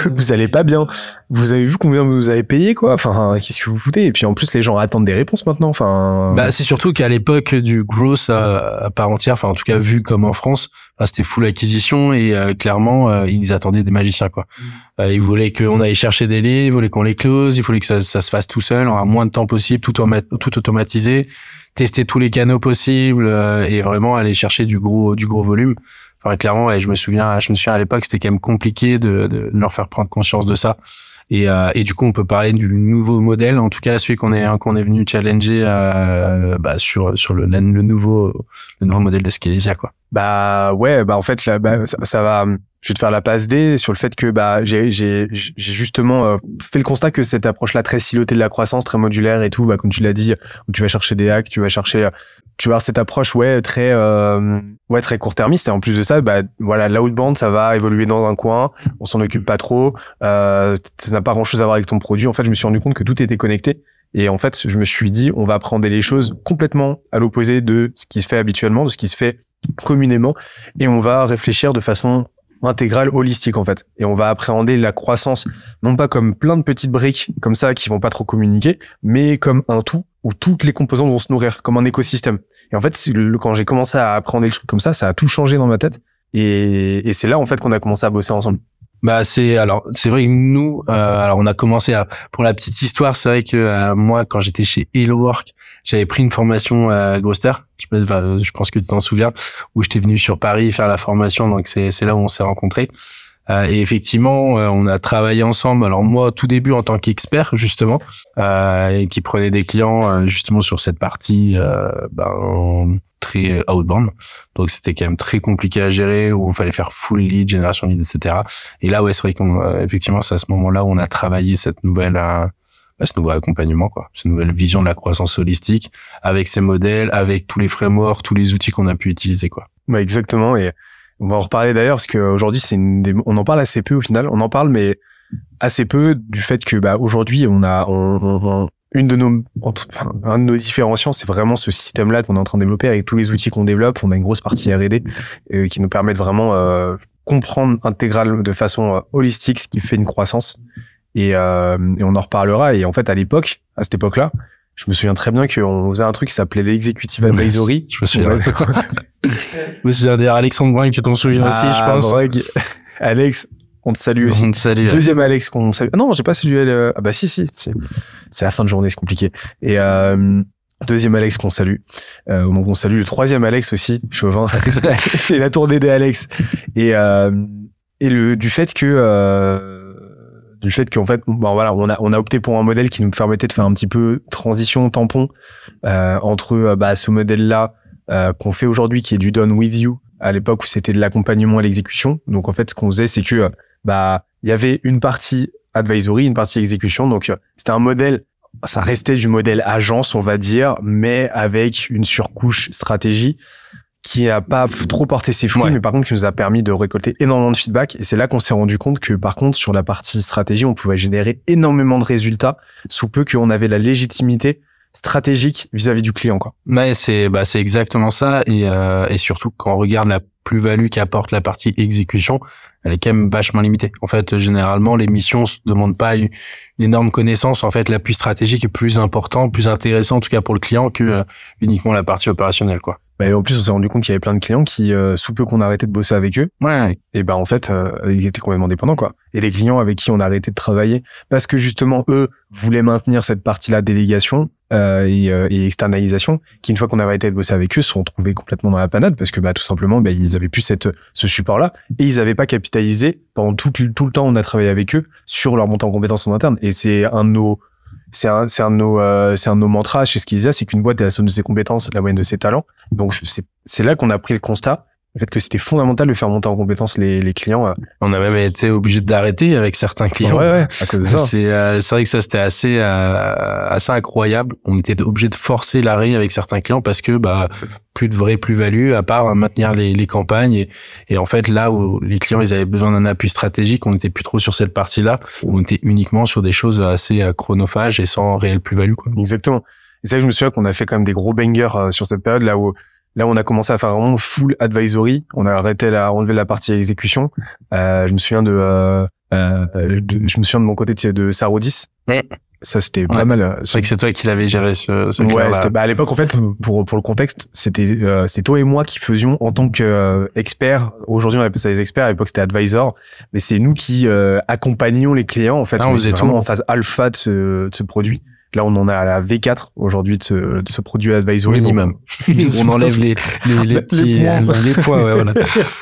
vous allez pas bien. Vous avez vu combien vous avez payé quoi? Enfin, qu'est-ce que vous foutez? Et puis en plus, les gens attendent des réponses maintenant. Enfin, bah c'est surtout qu'à l'époque du gross à, part entière, enfin en tout cas vu comme en France, c'était full acquisition et euh, clairement euh, ils attendaient des magiciens quoi. Mm. Euh, ils voulaient qu'on aille chercher des lits, ils voulaient qu'on les close, il fallait que ça, ça, se fasse tout seul en moins de temps possible, tout, tout automatisé, tester tous les canaux possibles et vraiment aller chercher du gros du gros volume. Enfin, clairement, et je me souviens, je me souviens à l'époque, c'était quand même compliqué de, de, leur faire prendre conscience de ça. Et, euh, et du coup, on peut parler du nouveau modèle, en tout cas celui qu'on est qu'on est venu challenger euh, bah, sur sur le, le nouveau le nouveau modèle de Scalesia, quoi. Bah ouais, bah en fait là, bah, ça, va je vais te faire la passe D sur le fait que bah j'ai j'ai j'ai justement euh, fait le constat que cette approche là très silotée de la croissance très modulaire et tout bah comme tu l'as dit où tu vas chercher des hacks tu vas chercher tu vas avoir cette approche ouais très euh, ouais très court-termiste. Et en plus de ça bah voilà l'outbound ça va évoluer dans un coin on s'en occupe pas trop euh, ça n'a pas grand-chose à voir avec ton produit. En fait je me suis rendu compte que tout était connecté. Et en fait je me suis dit on va apprendre les choses complètement à l'opposé de ce qui se fait habituellement de ce qui se fait communément et on va réfléchir de façon intégrale, holistique en fait. Et on va appréhender la croissance non pas comme plein de petites briques comme ça qui vont pas trop communiquer, mais comme un tout où toutes les composantes vont se nourrir, comme un écosystème. Et en fait, quand j'ai commencé à appréhender le truc comme ça, ça a tout changé dans ma tête. Et, et c'est là en fait qu'on a commencé à bosser ensemble. Bah c'est alors c'est vrai que nous euh, alors on a commencé pour la petite histoire c'est vrai que euh, moi quand j'étais chez Hello Work j'avais pris une formation à Groster je, je pense que tu t'en souviens où j'étais venu sur Paris faire la formation. Donc c'est c'est là où on s'est rencontrés. euh, et effectivement euh, on a travaillé ensemble alors moi tout début en tant qu'expert justement euh, et qui prenait des clients justement sur cette partie ben très euh, outbound. Donc c'était quand même très compliqué à gérer où il fallait faire full lead, génération lead, etc. Et là, ouais, c'est vrai qu'effectivement, c'est à ce moment-là où on a travaillé cette nouvelle, euh, bah, ce nouveau accompagnement, quoi, cette nouvelle vision de la croissance holistique avec ces modèles, avec tous les frameworks, tous les outils qu'on a pu utiliser, quoi. Ouais, exactement. On va en reparler d'ailleurs parce qu'aujourd'hui, c'est on en parle assez peu au final. On en parle, mais assez peu du fait que bah aujourd'hui on a une de nos un de nos différenciants, c'est vraiment ce système-là qu'on est en train de développer avec tous les outils qu'on développe. On a une grosse partie R&D euh, qui nous permet de vraiment euh, comprendre intégral de façon euh, holistique ce qui fait une croissance. Et, euh, et, on en reparlera. Et en fait, à l'époque, à cette époque-là, je me souviens très bien qu'on faisait un truc qui s'appelait l'executive advisory. je me souviens. je me souviens d'ailleurs Alexandre Brun, tu t'en souviens aussi, je ah, pense. Alex, on te salue aussi. On te salue. Deuxième Alex qu'on salue. Ah non, j'ai pas salué. Ah bah si, si. C'est la fin de journée, c'est compliqué. Et euh, deuxième Alex qu'on salue. Euh, donc on salue le troisième Alex aussi, Chauvin. c'est la tournée des Alex. Et euh, et le du fait que euh, du fait qu'en fait bon voilà on a on a opté pour un modèle qui nous permettait de faire un petit peu transition tampon euh, entre euh, bah, ce modèle là euh, qu'on fait aujourd'hui qui est du done with you à l'époque où c'était de l'accompagnement à l'exécution donc en fait ce qu'on faisait c'est que bah il y avait une partie advisory, une partie exécution. Donc euh, c'était un modèle, ça restait du modèle agence, on va dire, mais avec une surcouche stratégie qui a pas trop porté ses fruits, Ouais. mais par contre qui nous a permis de récolter énormément de feedback. Et c'est là qu'on s'est rendu compte que par contre sur la partie stratégie, on pouvait générer énormément de résultats sous peu qu'on avait la légitimité stratégique vis-à-vis du client. Quoi. Ouais, c'est bah c'est exactement ça et euh, et surtout quand on regarde la plus-value qu'apporte la partie exécution, elle est quand même vachement limitée. En fait, généralement les missions se demandent pas une, une énorme connaissance. En fait, l'appui stratégique est plus important, plus intéressant en tout cas pour le client que euh, uniquement la partie opérationnelle quoi. Bah, en plus, on s'est rendu compte qu'il y avait plein de clients qui, euh, sous peu qu'on a arrêté de bosser avec eux, Ouais, et ben en fait, euh, ils étaient complètement dépendants quoi. Et les clients avec qui on a arrêté de travailler parce que justement eux voulaient maintenir cette partie-là délégation euh, et, euh, et externalisation, qui une fois qu'on avait arrêté de bosser avec eux, se sont retrouvés complètement dans la panade parce que bah tout simplement, bah, ils avaient plus cette ce support-là et ils avaient pas capitalisé pendant tout le- tout le temps on a travaillé avec eux sur leur montée en compétences en interne. Et c'est un de nos c'est un, c'est un de nos, euh, c'est un de nos mantras chez Skizia, c'est qu'une boîte est la somme de ses compétences, la moyenne de ses talents. Donc, c'est, c'est là qu'on a pris le constat, fait, que c'était fondamental de faire monter en compétences les, les clients. euh. on a même été obligé d'arrêter avec certains clients. Ouais, ouais, à cause de ça. C'est euh, vrai que ça c'était assez euh, assez incroyable. On était obligé de forcer l'arrêt avec certains clients parce que bah plus de vraie plus-value à part maintenir les, les campagnes et, et en fait là où les clients ils avaient besoin d'un appui stratégique, on n'était plus trop sur cette partie-là. On était uniquement sur des choses assez euh, chronophages et sans réelle plus-value quoi. Exactement. Et que je me souviens qu'on a fait quand même des gros bangers euh, sur cette période là où là on a commencé à faire vraiment full advisory. On a arrêté la, enlevé la partie exécution. Euh, je me souviens de, euh, euh, de- je me souviens de mon côté de, de Sarodis. Ouais. Ça c'était pas mal. euh, C'est vrai que c'est toi qui l'avais géré ce, ce Ouais, c'était bah, à l'époque en fait pour pour le contexte, c'était euh, c'est toi et moi qui faisions en tant que euh, experts. Aujourd'hui on appelle ça des experts, à l'époque c'était advisor, mais c'est nous qui euh, accompagnions les clients en fait. Ah, on on faisait était vraiment tout. en phase alpha de ce, de ce produit. Là on en est à la V4 aujourd'hui de ce, de ce produit advisory. minimum. Donc, on enlève les les, les Les petits points. euh, les points ouais voilà.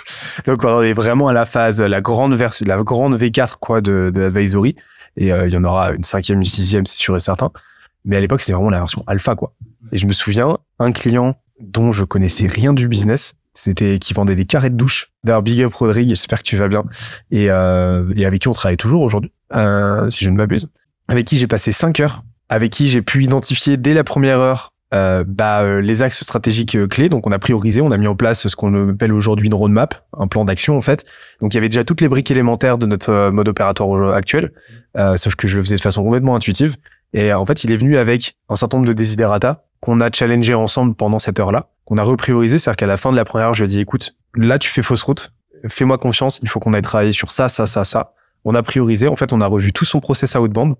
Donc on est vraiment à la phase, la grande version, la grande V4 quoi de, de advisory. Et euh, il y en aura une cinquième, une sixième, c'est sûr et certain. Mais à l'époque c'était vraiment la version alpha quoi. Et je me souviens un client dont je connaissais rien du business. C'était qui vendait des carrets de douche. D'ailleurs, big up Rodrigue, j'espère que tu vas bien. Et, euh, et avec qui on travaille toujours aujourd'hui, euh, si je ne m'abuse. Avec qui j'ai passé cinq heures, avec qui j'ai pu identifier dès la première heure euh, bah, euh, les axes stratégiques euh, clés. Donc on a priorisé, on a mis en place ce qu'on appelle aujourd'hui une roadmap, un plan d'action en fait. Donc il y avait déjà toutes les briques élémentaires de notre euh, mode opératoire au- actuel, euh, sauf que je le faisais de façon complètement intuitive. Et euh, en fait, il est venu avec un certain nombre de desiderata qu'on a challengé ensemble pendant cette heure-là, qu'on a repriorisé. C'est-à-dire qu'à la fin de la première heure, je lui ai dit, écoute, là, tu fais fausse route. Fais-moi confiance. Il faut qu'on aille travailler sur ça, ça, ça, ça. On a priorisé. En fait, on a revu tout son process outbound. Euh,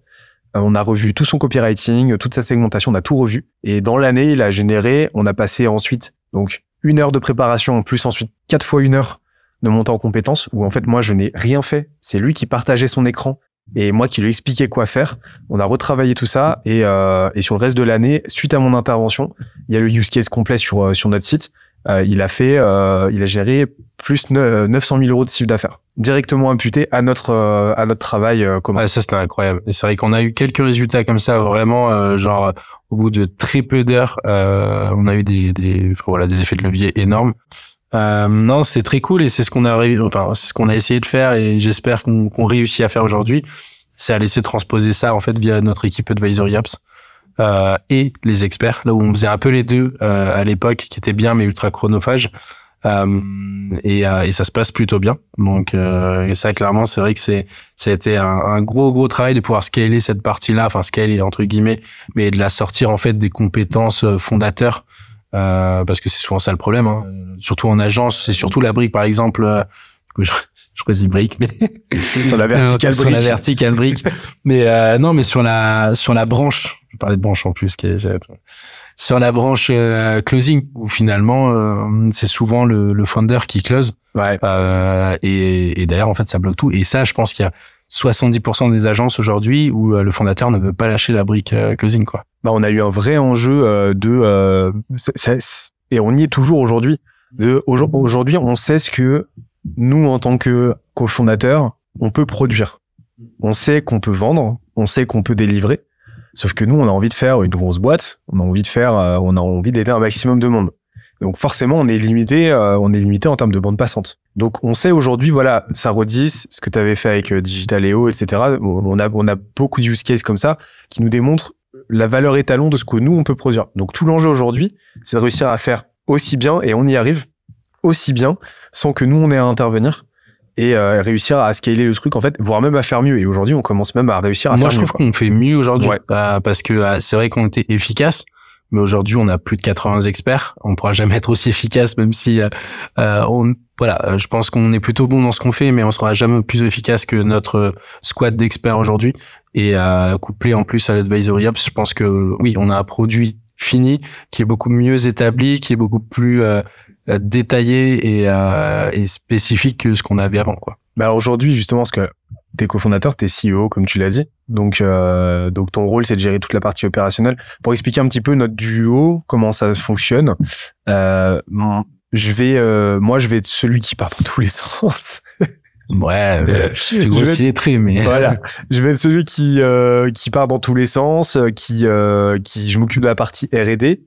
On a revu tout son copywriting, toute sa segmentation, on a tout revu. Et dans l'année, il a généré, on a passé ensuite, donc, une heure de préparation, plus ensuite quatre fois une heure de montée en compétences, où en fait, moi, je n'ai rien fait. C'est lui qui partageait son écran et moi qui lui expliquais quoi faire. On a retravaillé tout ça et, euh, et sur le reste de l'année, suite à mon intervention, il y a le use case complet sur euh, sur notre site. Euh, il a fait, euh, il a géré plus ne- 900 000 euros de chiffre d'affaires directement imputé à notre euh, à notre travail euh, commun. Ouais, ça c'était incroyable. C'est vrai qu'on a eu quelques résultats comme ça, vraiment, euh, genre au bout de très peu d'heures, euh, on a eu des, des voilà des effets de levier énormes. Non, c'était très cool et c'est ce qu'on a enfin c'est ce qu'on a essayé de faire et j'espère qu'on qu'on réussit à faire aujourd'hui, c'est à laisser transposer ça en fait via notre équipe Advisory Apps euh, et les experts là où on faisait un peu les deux euh, à l'époque qui était bien mais ultra chronophage. Euh, et, euh, et ça se passe plutôt bien. Donc euh, et ça clairement c'est vrai que c'est ça a été un, gros gros travail de pouvoir scaler cette partie-là, enfin scaler entre guillemets, mais de la sortir en fait des compétences euh, fondateurs parce que c'est souvent ça le problème. Hein. Surtout en agence, c'est surtout la brique par exemple. que je, je choisis brique, mais sur la verticale sur la verticale brique. mais euh, non, mais sur la sur la branche. Je parlais de branche en plus, qui est sur la branche euh, closing où finalement euh, c'est souvent le, le founder qui close. Ouais. Euh, et, et d'ailleurs, en fait, ça bloque tout. Et ça, je pense qu'il y a 70% des agences aujourd'hui où euh, le fondateur ne veut pas lâcher la brique euh, closing, quoi. Bah, on a eu un vrai enjeu euh, de euh, c'est- c'est- et on y est toujours aujourd'hui. De aujourd- aujourd'hui, on sait ce que nous en tant que cofondateurs, on peut produire. On sait qu'on peut vendre, on sait qu'on peut délivrer. Sauf que nous, on a envie de faire une grosse boîte, on a envie de faire, euh, on a envie d'aider un maximum de monde. Donc forcément, on est limité, euh, on est limité en termes de bande passante. Donc on sait aujourd'hui, voilà, Sarodis, ce que tu avais fait avec euh, Digitaleo, etc. On a, on a beaucoup de use cases comme ça qui nous démontrent la valeur étalon de ce que nous on peut produire. Donc tout l'enjeu aujourd'hui, c'est de réussir à faire aussi bien et on y arrive aussi bien sans que nous on ait à intervenir et euh, réussir à scaler le truc en fait, voire même à faire mieux. Et aujourd'hui, on commence même à réussir à Moi, faire je mieux. trouve qu'on fait mieux aujourd'hui Ouais. euh, parce que euh, c'est vrai qu'on était efficace, mais aujourd'hui, on a plus de 80 experts. On pourra jamais être aussi efficace, même si euh, euh, on voilà, euh, je pense qu'on est plutôt bon dans ce qu'on fait, mais on sera jamais plus efficace que notre squad d'experts aujourd'hui. Et euh, couplé en plus à l'advisory ops, je pense que oui, on a un produit fini qui est beaucoup mieux établi, qui est beaucoup plus détaillé et, euh, et spécifique que ce qu'on avait avant, quoi. Alors aujourd'hui, justement, parce que t'es cofondateur, t'es CEO, comme tu l'as dit. Donc, euh, donc ton rôle, c'est de gérer toute la partie opérationnelle. Pour expliquer un petit peu notre duo, comment ça fonctionne, euh, je vais, euh, moi, je vais être celui qui part dans tous les sens. Ouais, euh, Je tu grossis les traits, mais voilà. Je vais être celui qui euh, qui part dans tous les sens, euh, qui euh, qui je m'occupe de la partie R&D,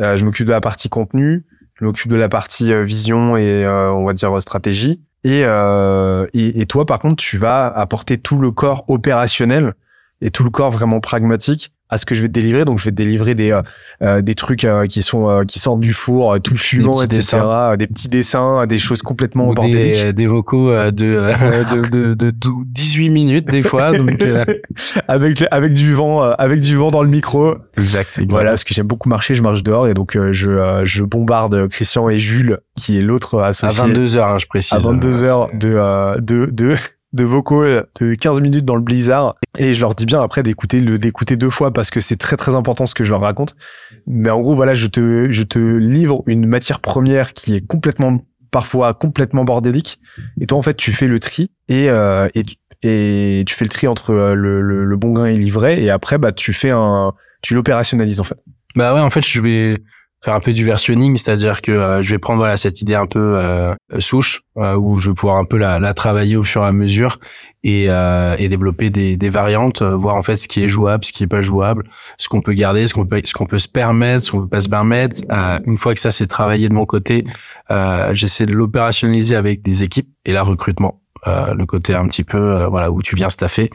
euh, je m'occupe de la partie contenu, je m'occupe de la partie euh, vision et euh, on va dire euh, stratégie. Et, et et toi par contre, tu vas apporter tout le corps opérationnel et tout le corps vraiment pragmatique à ce que je vais te délivrer. Donc je vais te délivrer des euh, euh, des trucs euh, qui sont euh, qui sortent du four, euh, tout fumant, etc. dessins. Des petits dessins, des choses complètement des, des vocaux euh, de, euh, de, de, de, 12 18 minutes des fois. Donc, euh, avec avec du vent euh, avec du vent dans le micro exact, exact. Voilà, parce que j'aime beaucoup marcher, je marche dehors et donc euh, je, euh, je bombarde Christian et Jules, qui est l'autre À associé. 22 heures, hein, je précise. À 22 heures C'est- de, euh, de, de, de vocaux de 15 minutes dans le blizzard. Et je leur dis bien après d'écouter le, d'écouter deux fois parce que c'est très très important ce que je leur raconte. Mais en gros, voilà, je te, je te livre une matière première qui est complètement, parfois complètement bordélique. Et toi, en fait, tu fais le tri et, euh, et, et tu fais le tri entre euh, le, le, le bon grain et l'ivraie. Et après, bah, tu fais un, tu l'opérationnalises en fait. Bah ouais, en fait, je vais faire un peu du versionning, c'est-à-dire que euh, je vais prendre voilà cette idée un peu euh, souche euh, où je vais pouvoir un peu la, la travailler au fur et à mesure et, euh, et développer des, des variantes, euh, voir en fait ce qui est jouable, ce qui est pas jouable, ce qu'on peut garder, ce qu'on peut ce qu'on peut se permettre, ce qu'on peut pas se permettre. Euh, une fois que ça c'est travaillé de mon côté, j'essaie de l'opérationnaliser avec des équipes et là recrutement, le côté un petit peu voilà où tu viens staffer.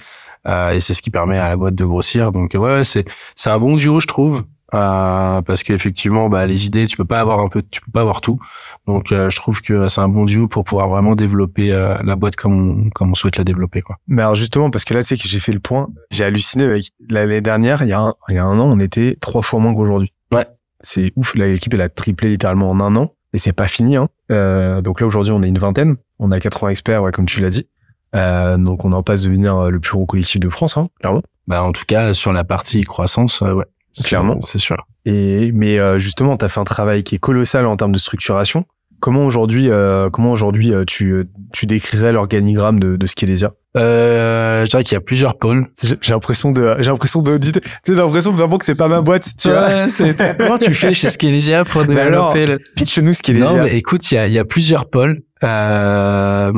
Et c'est ce qui permet à la boîte de grossir. Donc ouais, ouais c'est c'est un bon duo je trouve. Euh, parce qu'effectivement, bah, les idées, tu peux pas avoir un peu, tu peux pas avoir tout. Donc, euh, je trouve que c'est un bon duo pour pouvoir vraiment développer euh, la boîte comme on, comme on souhaite la développer, quoi. Mais alors justement, parce que là, sais que j'ai fait le point, j'ai halluciné avec l'année dernière, il y, a un, il y a un an, on était trois fois moins qu'aujourd'hui. Ouais. C'est ouf, l'équipe, elle a triplé littéralement en un an, et c'est pas fini. Hein. Euh, donc là, aujourd'hui, on est une vingtaine, on a 80 experts, ouais, comme tu l'as dit. Euh, donc on en passe de devenir euh, le plus gros collectif de France, hein, clairement. Bah, en tout cas, sur la partie croissance, euh, ouais. Clairement. C'est sûr. Et mais euh, justement, tu as fait un travail qui est colossal en termes de structuration. Comment aujourd'hui, euh, comment aujourd'hui euh, tu tu décrirais l'organigramme de, de Skelésia Euh, je dirais qu'il y a plusieurs pôles. J'ai j'ai l'impression de, j'ai l'impression de, tu sais, j'ai l'impression vraiment que c'est pas ma boîte. Tu vois Ouais, c'est- Comment tu fais chez Skelésia pour alors, développer le... Pitch-nous Skelésia. Non, mais écoute, il y a, il y a plusieurs pôles. Euh,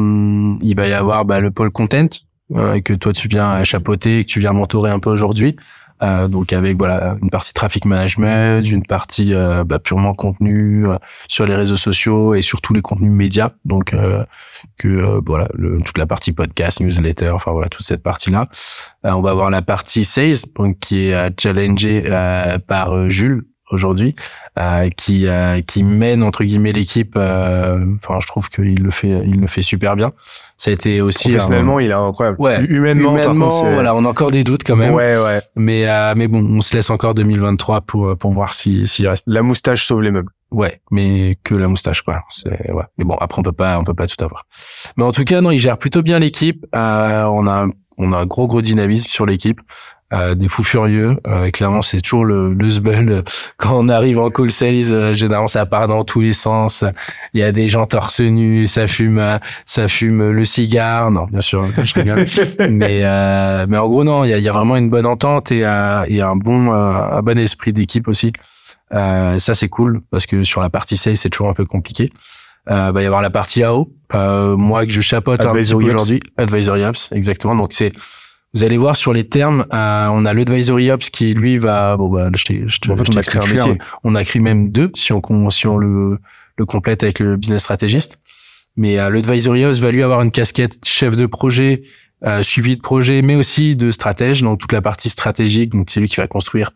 il va y avoir bah, le pôle content euh, que toi tu viens chapeauter, que tu viens mentorer un peu aujourd'hui. Euh, donc avec voilà une partie traffic management, une partie euh, bah, purement contenu euh, sur les réseaux sociaux et sur tous les contenus médias. Donc euh, que euh, voilà le- toute la partie podcast, newsletter, enfin voilà toute cette partie là. on va avoir la partie sales donc qui est challengée par Jules aujourd'hui euh, qui euh, qui mène entre guillemets l'équipe euh, enfin je trouve qu'il le fait il le fait super bien. Ça a été aussi Professionnellement, un- il est incroyable. ouais Humainement, humainement contre, voilà on a encore des doutes quand même. Ouais, ouais. mais euh, mais bon on se laisse encore 2023 pour pour voir si s'il reste. La moustache sauve les meubles. ouais mais que la moustache quoi. C'est ouais. Mais bon après on peut pas on peut pas tout avoir. Mais en tout cas non il gère plutôt bien l'équipe. Euh, on a on a un gros gros dynamisme sur l'équipe euh, des fous furieux. Euh, clairement c'est toujours le le zbeul quand on arrive en call sales euh, généralement ça part dans tous les sens. Il y a des gens torse nu ça fume euh, ça fume le cigare. Non bien sûr je rigole. Mais euh, mais en gros non il y a, y a vraiment une bonne entente et, euh, et un bon euh, un bon esprit d'équipe aussi. Euh, ça c'est cool parce que sur la partie sales c'est toujours un peu compliqué. Euh, va y avoir la partie AO euh, moi que je chapeaute un peu aujourd'hui. Advisory ops exactement. Donc c'est vous allez voir sur les termes, euh, on a l'advisory ops qui lui va bon bah je, je te En fait, je on a créé un métier. on a créé même deux si on si on le le complète avec le business stratégiste. Mais euh, l'advisory ops va lui avoir une casquette chef de projet, euh, suivi de projet, mais aussi de stratège, donc toute la partie stratégique. Donc c'est lui qui va construire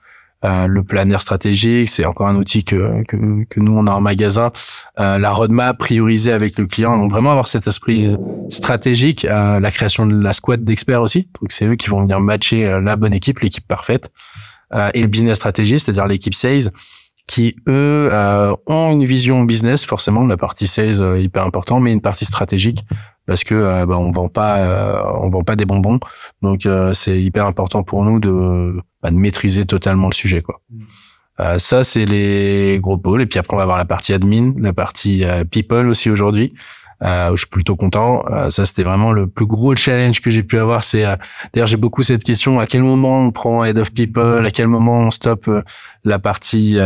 euh, le planner stratégique, c'est encore un outil que, que, que nous on a en magasin, euh, la roadmap priorisée avec le client, donc vraiment avoir cet esprit stratégique, la création de la squad d'experts aussi, donc c'est eux qui vont venir matcher la bonne équipe, l'équipe parfaite, et le business stratégie, c'est-à-dire l'équipe sales qui eux ont une vision business forcément la partie sales hyper important mais une partie stratégique parce que euh, bah, on vend pas euh, on vend pas des bonbons donc euh, c'est hyper important pour nous de, bah, de maîtriser totalement le sujet quoi mm. ça c'est les gros pôles et puis après on va avoir la partie admin la partie people aussi aujourd'hui euh, je suis plutôt content. ça, c'était vraiment le plus gros challenge que j'ai pu avoir. C'est d'ailleurs, j'ai beaucoup cette question à quel moment on prend head of people, à quel moment on stoppe la partie,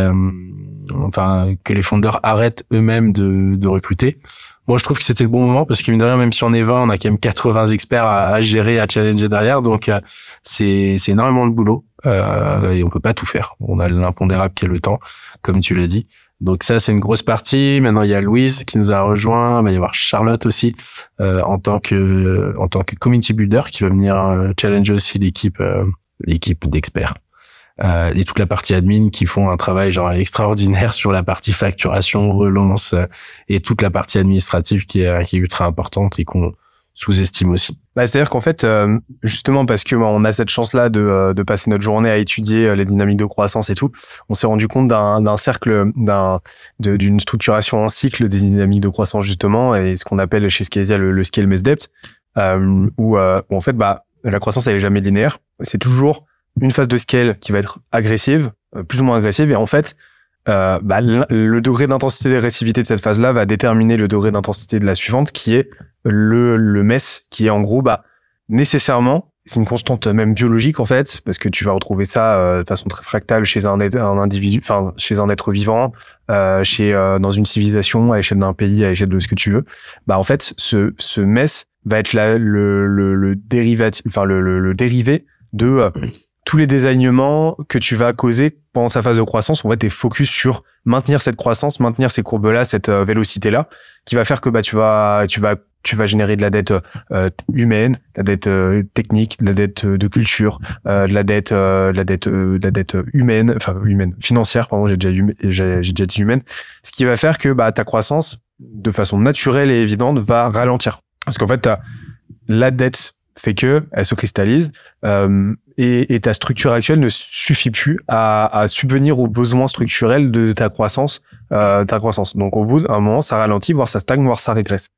enfin, que les fondeurs arrêtent eux-mêmes de, de recruter? Moi, je trouve que c'était le bon moment parce que mine même si on est 20, on a quand même 80 experts à, gérer, à challenger derrière. Donc, euh, c'est c'est énormément de boulot euh, et on peut pas tout faire. On a l'impondérable qui est le temps, comme tu l'as dit. Donc ça, c'est une grosse partie. Maintenant, il y a Louise qui nous a rejoint. Il va y avoir Charlotte aussi euh, en tant que en tant que community builder qui va venir euh, challenger aussi l'équipe euh, l'équipe d'experts euh, et toute la partie admin qui font un travail genre extraordinaire sur la partie facturation, relance euh, et toute la partie administrative qui est, qui est ultra importante et qu'on sous-estime aussi. Bah, C'est-à-dire qu'en fait, euh, justement parce que bah, on a cette chance-là de, euh, de passer notre journée à étudier les dynamiques de croissance et tout, on s'est rendu compte d'un cercle, d'un d'une structuration en cycle des dynamiques de croissance justement et ce qu'on appelle chez Scasia le, le scale mess depth, euh, où, où, en fait bah la croissance elle est jamais linéaire, c'est toujours une phase de scale qui va être agressive, euh, plus ou moins agressive, et en fait, euh, bah, le, degré d'intensité d'agressivité de cette phase-là va déterminer le degré d'intensité de la suivante, qui est le, le MES, qui est en gros, bah, nécessairement, c'est une constante même biologique en fait, parce que tu vas retrouver ça euh, de façon très fractale chez un, un individu, enfin chez un être vivant, euh, chez euh, dans une civilisation, à l'échelle d'un pays, à l'échelle de ce que tu veux. Bah en fait, ce ce MES va être là le le, le dérivatif, enfin le, le, le dérivé de tous les désalignements que tu vas causer pendant sa phase de croissance, on va être focus sur maintenir cette croissance, maintenir ces courbes-là, cette euh, vélocité-là, qui va faire que bah tu vas tu vas tu vas générer de la dette euh, humaine, de la dette euh, technique, de la dette de culture, de la dette de la dette de la dette humaine, enfin humaine, financière, pardon, j'ai déjà j'ai déjà dit humaine, ce qui va faire que bah ta croissance de façon naturelle et évidente va ralentir. Parce qu'en fait, la dette fait que elle se cristallise et, et, ta structure actuelle ne suffit plus à, à subvenir aux besoins structurels de ta croissance, euh, ta croissance. Donc au bout d'un moment, ça ralentit, voire ça stagne, voire ça régresse.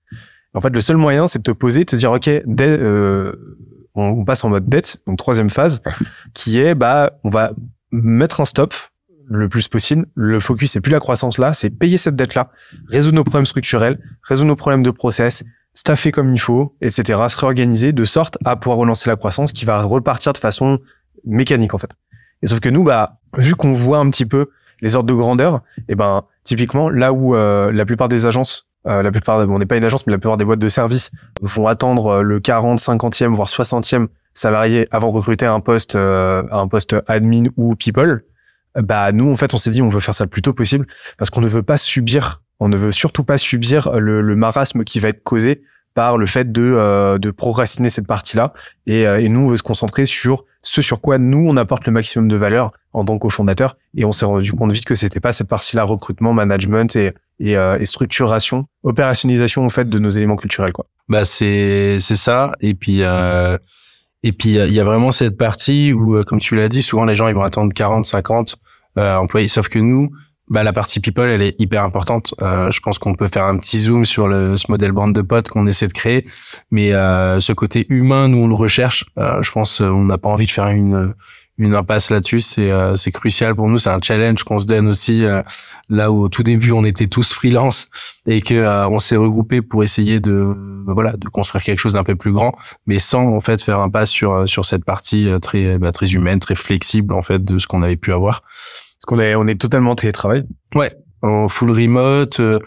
En fait, le seul moyen, c'est de te poser, de te dire, ok, dès, euh, on, passe en mode dette, donc troisième phase, qui est, bah, on va mettre un stop le plus possible. Le focus, c'est plus la croissance là, c'est payer cette dette là, résoudre nos problèmes structurels, résoudre nos problèmes de process, staffer comme il faut, etc., se réorganiser de sorte à pouvoir relancer la croissance qui va repartir de façon mécanique en fait. Et sauf que nous, bah, vu qu'on voit un petit peu les ordres de grandeur, et eh ben typiquement là où euh, la plupart des agences, euh, la plupart, bon, on n'est pas une agence, mais la plupart des boîtes de services vont attendre euh, le 40, 50e, voire 60e salarié avant de recruter un poste, un poste admin ou people. Bah nous en fait on s'est dit on veut faire ça le plus tôt possible parce qu'on ne veut pas subir on ne veut surtout pas subir le, marasme qui va être causé par le fait de, euh, de procrastiner cette partie-là. Et, euh, et, nous, on veut se concentrer sur ce sur quoi nous, on apporte le maximum de valeur en tant que fondateur. Et on s'est rendu compte vite que c'était pas cette partie-là, recrutement, management et, et, euh, et, structuration, opérationnalisation, en fait, de nos éléments culturels, quoi. Bah, c'est, c'est ça. Et puis, euh, et puis, il y a vraiment cette partie où, comme tu l'as dit, souvent les gens, ils vont attendre 40, 50 employés. Sauf que nous, bah, la partie people, elle est hyper importante. Euh, je pense qu'on peut faire un petit zoom sur le, ce modèle bande de potes qu'on essaie de créer. Mais euh, ce côté humain, nous, on le recherche. Euh, je pense on n'a pas envie de faire une, une impasse là-dessus. C'est c'est crucial pour nous. C'est un challenge qu'on se donne aussi. là où au tout début, on était tous freelance et que on s'est regroupé pour essayer de voilà de construire quelque chose d'un peu plus grand, mais sans en fait faire un pas sur sur cette partie très bah, très humaine, très flexible en fait de ce qu'on avait pu avoir. Parce qu'on est, on est totalement télétravail. Ouais, en full remote. Euh,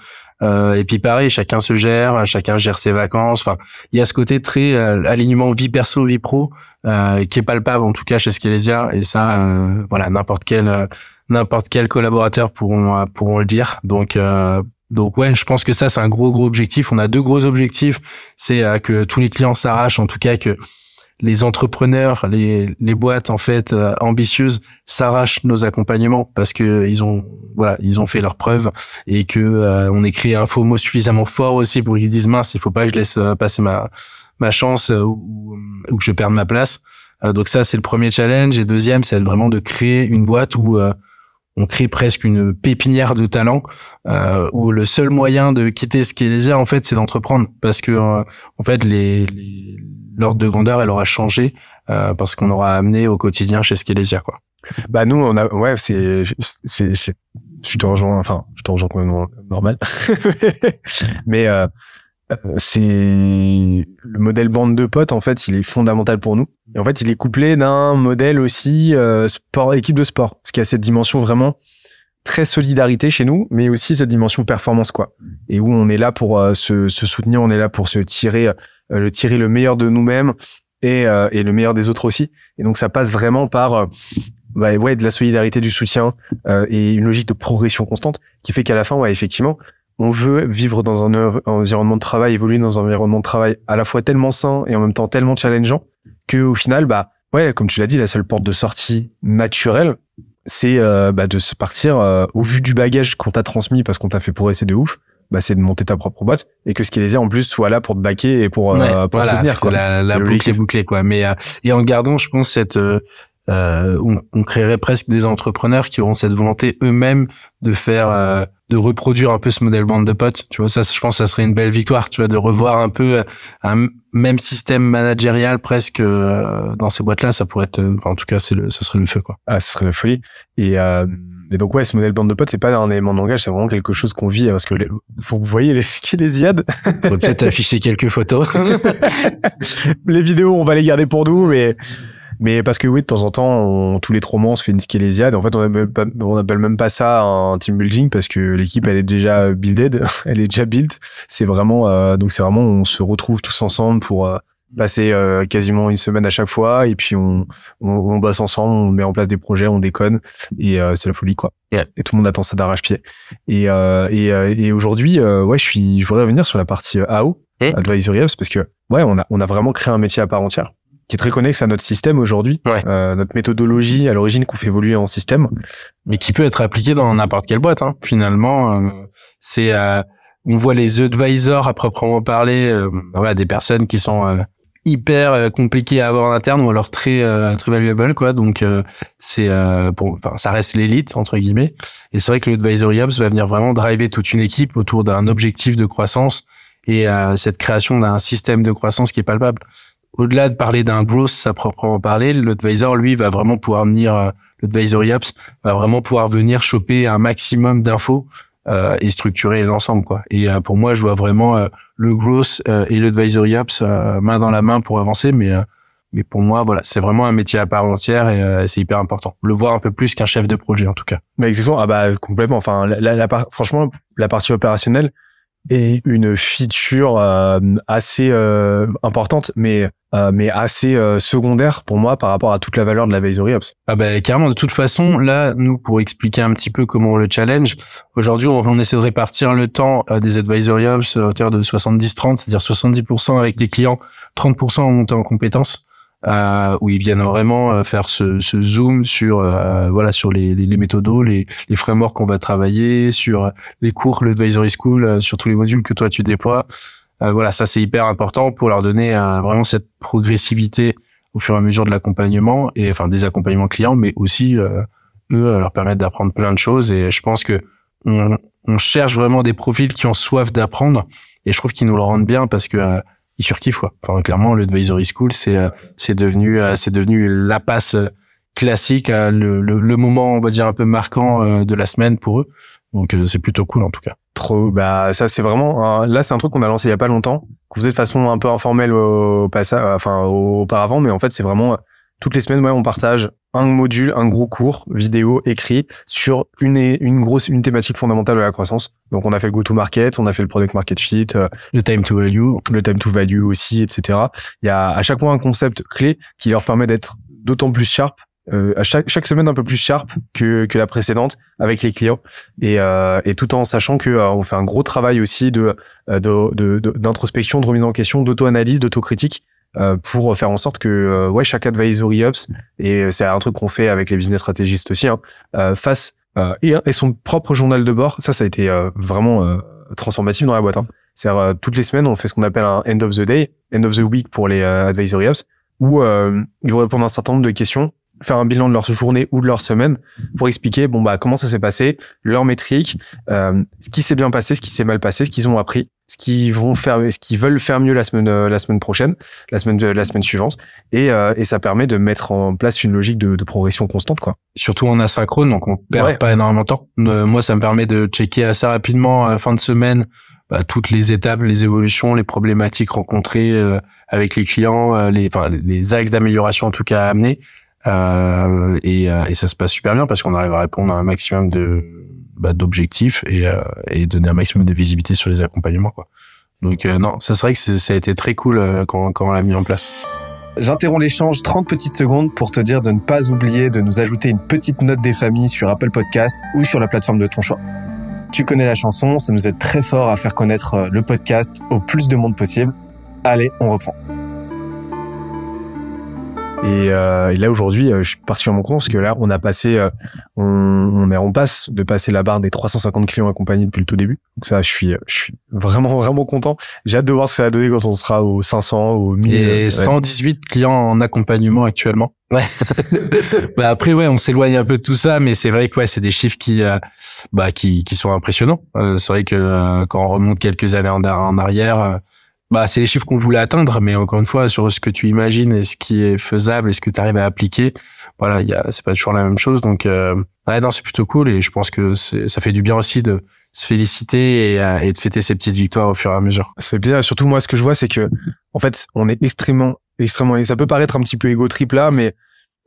euh, et puis pareil, chacun se gère, chacun gère ses vacances. Enfin, il y a ce côté très euh, alignement vie perso vie pro euh, qui est palpable en tout cas chez Skelesia. Et ça, euh, voilà, n'importe quel n'importe quel collaborateur pourront pourront le dire. Donc donc ouais, je pense que ça c'est un gros gros objectif. On a deux gros objectifs, c'est que tous les clients s'arrachent, en tout cas que les entrepreneurs, les, les boîtes en fait euh, ambitieuses s'arrachent nos accompagnements parce que ils ont voilà ils ont fait leurs preuves et que euh, on écrit un faux mot suffisamment fort aussi pour qu'ils disent mince il faut pas que je laisse euh, passer ma ma chance ou, ou, que je perde ma place. donc ça c'est le premier challenge et deuxième c'est vraiment de créer une boîte où on crée presque une pépinière de talent euh, où le seul moyen de quitter ce qui est en fait c'est d'entreprendre parce que en fait les, l'ordre de grandeur, elle aura changé euh, parce qu'on aura amené au quotidien chez Skelesia, quoi. Bah nous, on a, ouais, c'est, c'est, je te rejoins, enfin, je te rejoins normal, mais euh, euh, c'est le modèle bande de potes. En fait, il est fondamental pour nous. Et en fait, il est couplé d'un modèle aussi euh, sport, équipe de sport, ce qui a cette dimension vraiment très solidarité chez nous, mais aussi cette dimension performance, quoi. Et où on est là pour euh, se, se, soutenir, on est là pour se tirer euh, le tirer le meilleur de nous-mêmes et, euh, et le meilleur des autres aussi. Et donc ça passe vraiment par euh, bah, ouais, de la solidarité, du soutien et une logique de progression constante qui fait qu'à la fin, ouais, effectivement, on veut vivre dans un, environnement de travail, évoluer dans un environnement de travail à la fois tellement sain et en même temps tellement challengeant que au final, bah ouais, comme tu l'as dit, la seule porte de sortie naturelle, c'est bah, de se partir au vu du bagage qu'on t'a transmis parce qu'on t'a fait progresser de ouf, bah, c'est de monter ta propre boîte et que ce qui les a en plus soit là pour te baquer et pour, euh, pour voilà, soutenir. Quoi. La, la boucle est bouclée, quoi. Mais euh, et en gardant, je pense cette euh, euh, on, on, créerait presque des entrepreneurs qui auront cette volonté eux-mêmes de faire euh, de reproduire un peu ce modèle bande de potes tu vois ça je pense que ça serait une belle victoire tu vois de revoir un peu un même système managérial presque dans ces boîtes là ça pourrait être enfin, en tout cas c'est le ça serait le feu quoi ah ce serait la folie et et donc ouais, ce modèle bande de potes, c'est pas un élément de langage, c'est vraiment quelque chose qu'on vit parce que les, vous voyez les skilésiades. Faut peut-être afficher quelques photos. les vidéos, on va les garder pour nous, mais mais parce que oui, de temps en temps, on, tous les trois mois, on se fait une skélésiade. En fait, on appelle, on appelle même pas ça un team building parce que l'équipe, elle est déjà builded, elle est déjà built. C'est vraiment, euh, donc c'est vraiment, on se retrouve tous ensemble pour euh, passer euh, quasiment une semaine à chaque fois et puis on, on, on, bosse ensemble, on met en place des projets, on déconne et euh, c'est la folie quoi. Et tout le monde attend ça d'arrache-pied. Et, euh, et, euh, et aujourd'hui, ouais, je suis, je voudrais revenir sur la partie AO, Advisory Apps, parce que ouais, on a, on a vraiment créé un métier à part entière qui est très connexe à notre système aujourd'hui, ouais. notre méthodologie à l'origine qu'on fait évoluer en système, mais qui peut être appliqué dans n'importe quelle boîte. Hein. Finalement, c'est on voit les advisors à proprement parler, voilà, des personnes qui sont hyper euh, compliqué à avoir en interne ou alors très euh, très valuable quoi donc euh, c'est pour enfin ça reste l'élite entre guillemets et c'est vrai que l'advisory hubs va venir vraiment driver toute une équipe autour d'un objectif de croissance et cette création d'un système de croissance qui est palpable au-delà de parler d'un growth à proprement parler l'advisor lui va vraiment pouvoir venir l'advisory hubs va vraiment pouvoir venir choper un maximum d'infos euh, et structurer l'ensemble quoi. Et euh, pour moi, je vois vraiment euh, le growth et l'advisory apps main dans la main pour avancer, mais mais pour moi, voilà, c'est vraiment un métier à part entière et c'est hyper important. Le voir un peu plus qu'un chef de projet en tout cas. Mais exactement. Ah bah complètement. Enfin, la, la, franchement, la partie opérationnelle est une feature assez importante, mais euh, mais assez euh, secondaire pour moi par rapport à toute la valeur de l'advisory ops. Ah bah carrément. De toute façon, là, nous pour expliquer un petit peu comment on le challenge, aujourd'hui on, essaie de répartir le temps euh, des advisory ops à hauteur de 70-30, c'est-à-dire 70% avec les clients, 30% en montée en compétences. Euh, où ils viennent vraiment faire ce, ce zoom sur voilà sur les, les, les méthodos, les, les frameworks qu'on va travailler, sur les cours, l'advisory school, sur tous les modules que toi tu déploies. Euh, voilà, ça c'est hyper important pour leur donner euh, vraiment cette progressivité au fur et à mesure de l'accompagnement et enfin des accompagnements clients, mais aussi euh, eux leur permettre d'apprendre plein de choses. Et je pense que on, on, cherche vraiment des profils qui ont soif d'apprendre et je trouve qu'ils nous le rendent bien parce que ils surkiffent quoi. Enfin clairement l'advisory school c'est c'est devenu c'est devenu la passe classique, le, le, le, moment on va dire un peu marquant de la semaine pour eux. Donc c'est plutôt cool en tout cas. Trop, bah ça c'est vraiment là c'est un truc qu'on a lancé il y a pas longtemps, qu'on faisait de façon un peu informelle au, passage, enfin auparavant, mais en fait c'est vraiment toutes les semaines ouais on partage un module, un gros cours vidéo écrit sur une une grosse une thématique fondamentale de la croissance. Donc on a fait le go to market, on a fait le product market fit, euh, le time to value, le time to value aussi, etc. Il y a à chaque fois un concept clé qui leur permet d'être d'autant plus sharp euh, à chaque, chaque semaine un peu plus sharp que, que la précédente avec les clients et, euh, et tout en sachant que euh, on fait un gros travail aussi de d'introspection, de, de, de, remise en question, d'auto-analyse, d'autocritique euh, pour faire en sorte que euh, ouais chaque advisory ops et c'est un truc qu'on fait avec les business stratégistes aussi hein, euh, fasse euh, et, et son propre journal de bord. Ça, ça a été euh, vraiment euh, transformatif dans la boîte. Hein. C'est-à-dire euh, toutes les semaines, on fait ce qu'on appelle un end of the day, end of the week pour les euh, advisory ops, où euh, ils vont répondre à un certain nombre de questions, faire un bilan de leur journée ou de leur semaine pour expliquer bon bah comment ça s'est passé, leurs métriques, euh, ce qui s'est bien passé, ce qui s'est mal passé, ce qu'ils ont appris, ce qu'ils vont faire, ce qu'ils veulent faire mieux la semaine euh, la semaine prochaine, la semaine de la semaine suivante, et euh, et ça permet de mettre en place une logique de, de progression constante quoi. Surtout en asynchrone, donc on perd Ouais. pas énormément de temps. Euh, moi, ça me permet de checker assez rapidement à la fin de semaine bah, toutes les étapes, les évolutions, les problématiques rencontrées euh, avec les clients, euh, les, enfin, les axes d'amélioration en tout cas à amener. Euh, et, euh, et ça se passe super bien parce qu'on arrive à répondre à un maximum de bah, d'objectifs et, euh, et donner un maximum de visibilité sur les accompagnements. Quoi. Donc euh, non, ça vrai que ça a été très cool euh, quand, quand on l'a mis en place. J'interromps l'échange 30 petites secondes pour te dire de ne pas oublier de nous ajouter une petite note des familles sur Apple Podcast ou sur la plateforme de ton choix. Tu connais la chanson, ça nous aide très fort à faire connaître euh, le podcast au plus de monde possible. Allez, on reprend. Et, euh, et là aujourd'hui, euh, je suis particulièrement content parce que là, on a passé, euh, on, on est on passe de passer la barre des 350 clients accompagnés depuis le tout début. Donc ça, je suis, je suis vraiment vraiment content. J'ai hâte de voir ce que ça va donner quand on sera aux 500, aux 1000. Et Ça va être- 118 clients en accompagnement actuellement. Ouais. bah après ouais, on s'éloigne un peu de tout ça, mais c'est vrai que ouais, c'est des chiffres qui euh, bah qui qui sont impressionnants. Euh, c'est vrai que euh, quand on remonte quelques années en, en arrière, euh, bah c'est les chiffres qu'on voulait atteindre, mais encore une fois sur ce que tu imagines et ce qui est faisable et ce que tu arrives à appliquer, voilà, il y a c'est pas toujours la même chose. Donc euh, ouais, non, c'est plutôt cool et je pense que c'est- ça fait du bien aussi de se féliciter et, euh, de fêter ces petites victoires au fur et à mesure. Ça fait plaisir. Surtout moi, ce que je vois, c'est que en fait, on est extrêmement, extrêmement. Et ça peut paraître un petit peu égo trip là, mais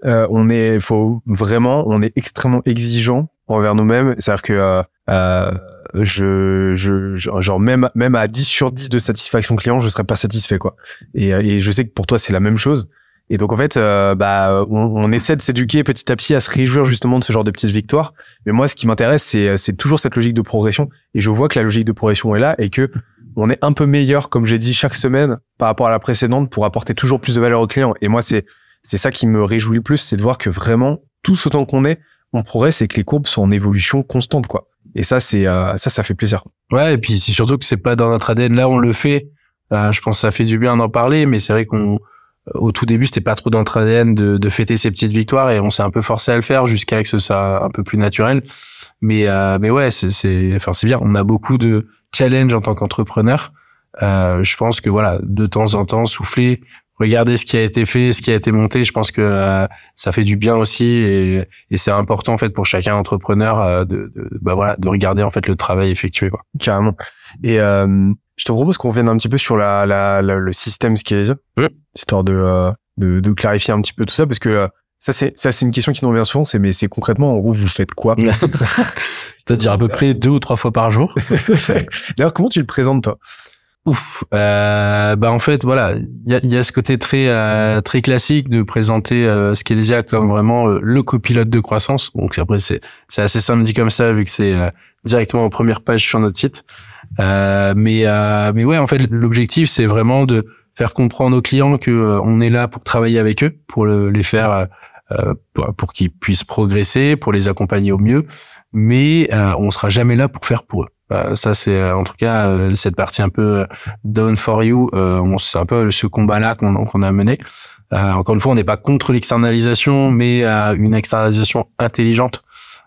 euh, on est, faut vraiment, on est extrêmement exigeant envers nous-mêmes. C'est-à-dire que euh, euh, je, je, genre même, même à 10 sur 10 de satisfaction client, je serais pas satisfait quoi. Et, euh, et je sais que pour toi, c'est la même chose. Et donc en fait, euh, bah, on, on essaie de s'éduquer petit à petit à se réjouir justement de ce genre de petites victoires. Mais moi, ce qui m'intéresse, c'est, c'est toujours cette logique de progression. Et je vois que la logique de progression est là et que on est un peu meilleur, comme j'ai dit, chaque semaine par rapport à la précédente pour apporter toujours plus de valeur aux clients. Et moi, c'est, c'est ça qui me réjouit le plus, c'est de voir que vraiment, tous autant qu'on est, on progresse et que les courbes sont en évolution constante, quoi. Et ça, c'est, euh, ça, ça fait plaisir. Ouais, et puis c'est surtout que c'est pas dans notre ADN. Là, on le fait. Euh, je pense que ça fait du bien d'en parler, mais c'est vrai qu'on, au tout début, c'était pas trop dans notre ADN de, de fêter ces petites victoires et on s'est un peu forcé à le faire jusqu'à ce que ça soit un peu plus naturel. Mais, euh, mais ouais, c'est, c'est, enfin, c'est bien. On a beaucoup de challenges en tant qu'entrepreneur. Euh, je pense que voilà, de temps en temps, souffler, regarder ce qui a été fait, ce qui a été monté. Je pense que euh, ça fait du bien aussi et, et c'est important en fait pour chacun entrepreneur euh, de, de, bah voilà, de regarder en fait le travail effectué. Quoi. Carrément. Et euh, je te propose qu'on revienne un petit peu sur la, la, la- le système Scalise, Ouais. histoire de, euh, de, de clarifier un petit peu tout ça, parce que euh, ça, c'est, ça, c'est une question qui nous revient souvent, c'est, mais c'est concrètement, en gros, vous faites quoi? C'est-à-dire à peu près deux ou trois fois par jour. D'ailleurs, comment tu le présentes, toi? Ouf. Euh, bah en fait voilà, il y a, y a ce côté très euh, très classique de présenter euh, comme vraiment euh, le copilote de croissance. Donc après c'est c'est assez simple dit comme ça vu que c'est euh, directement en première page sur notre site. Euh, mais euh, mais ouais en fait l'objectif c'est vraiment de faire comprendre aux clients que on est là pour travailler avec eux, pour le- les faire pour, pour qu'ils puissent progresser, pour les accompagner au mieux. Mais euh, on sera jamais là pour faire pour eux. Euh, ça c'est euh, en tout cas euh, cette partie un peu euh, Done for you, euh, c'est un peu ce combat-là qu'on qu'on a mené. Euh, encore une fois, on n'est pas contre l'externalisation, mais euh, une externalisation intelligente,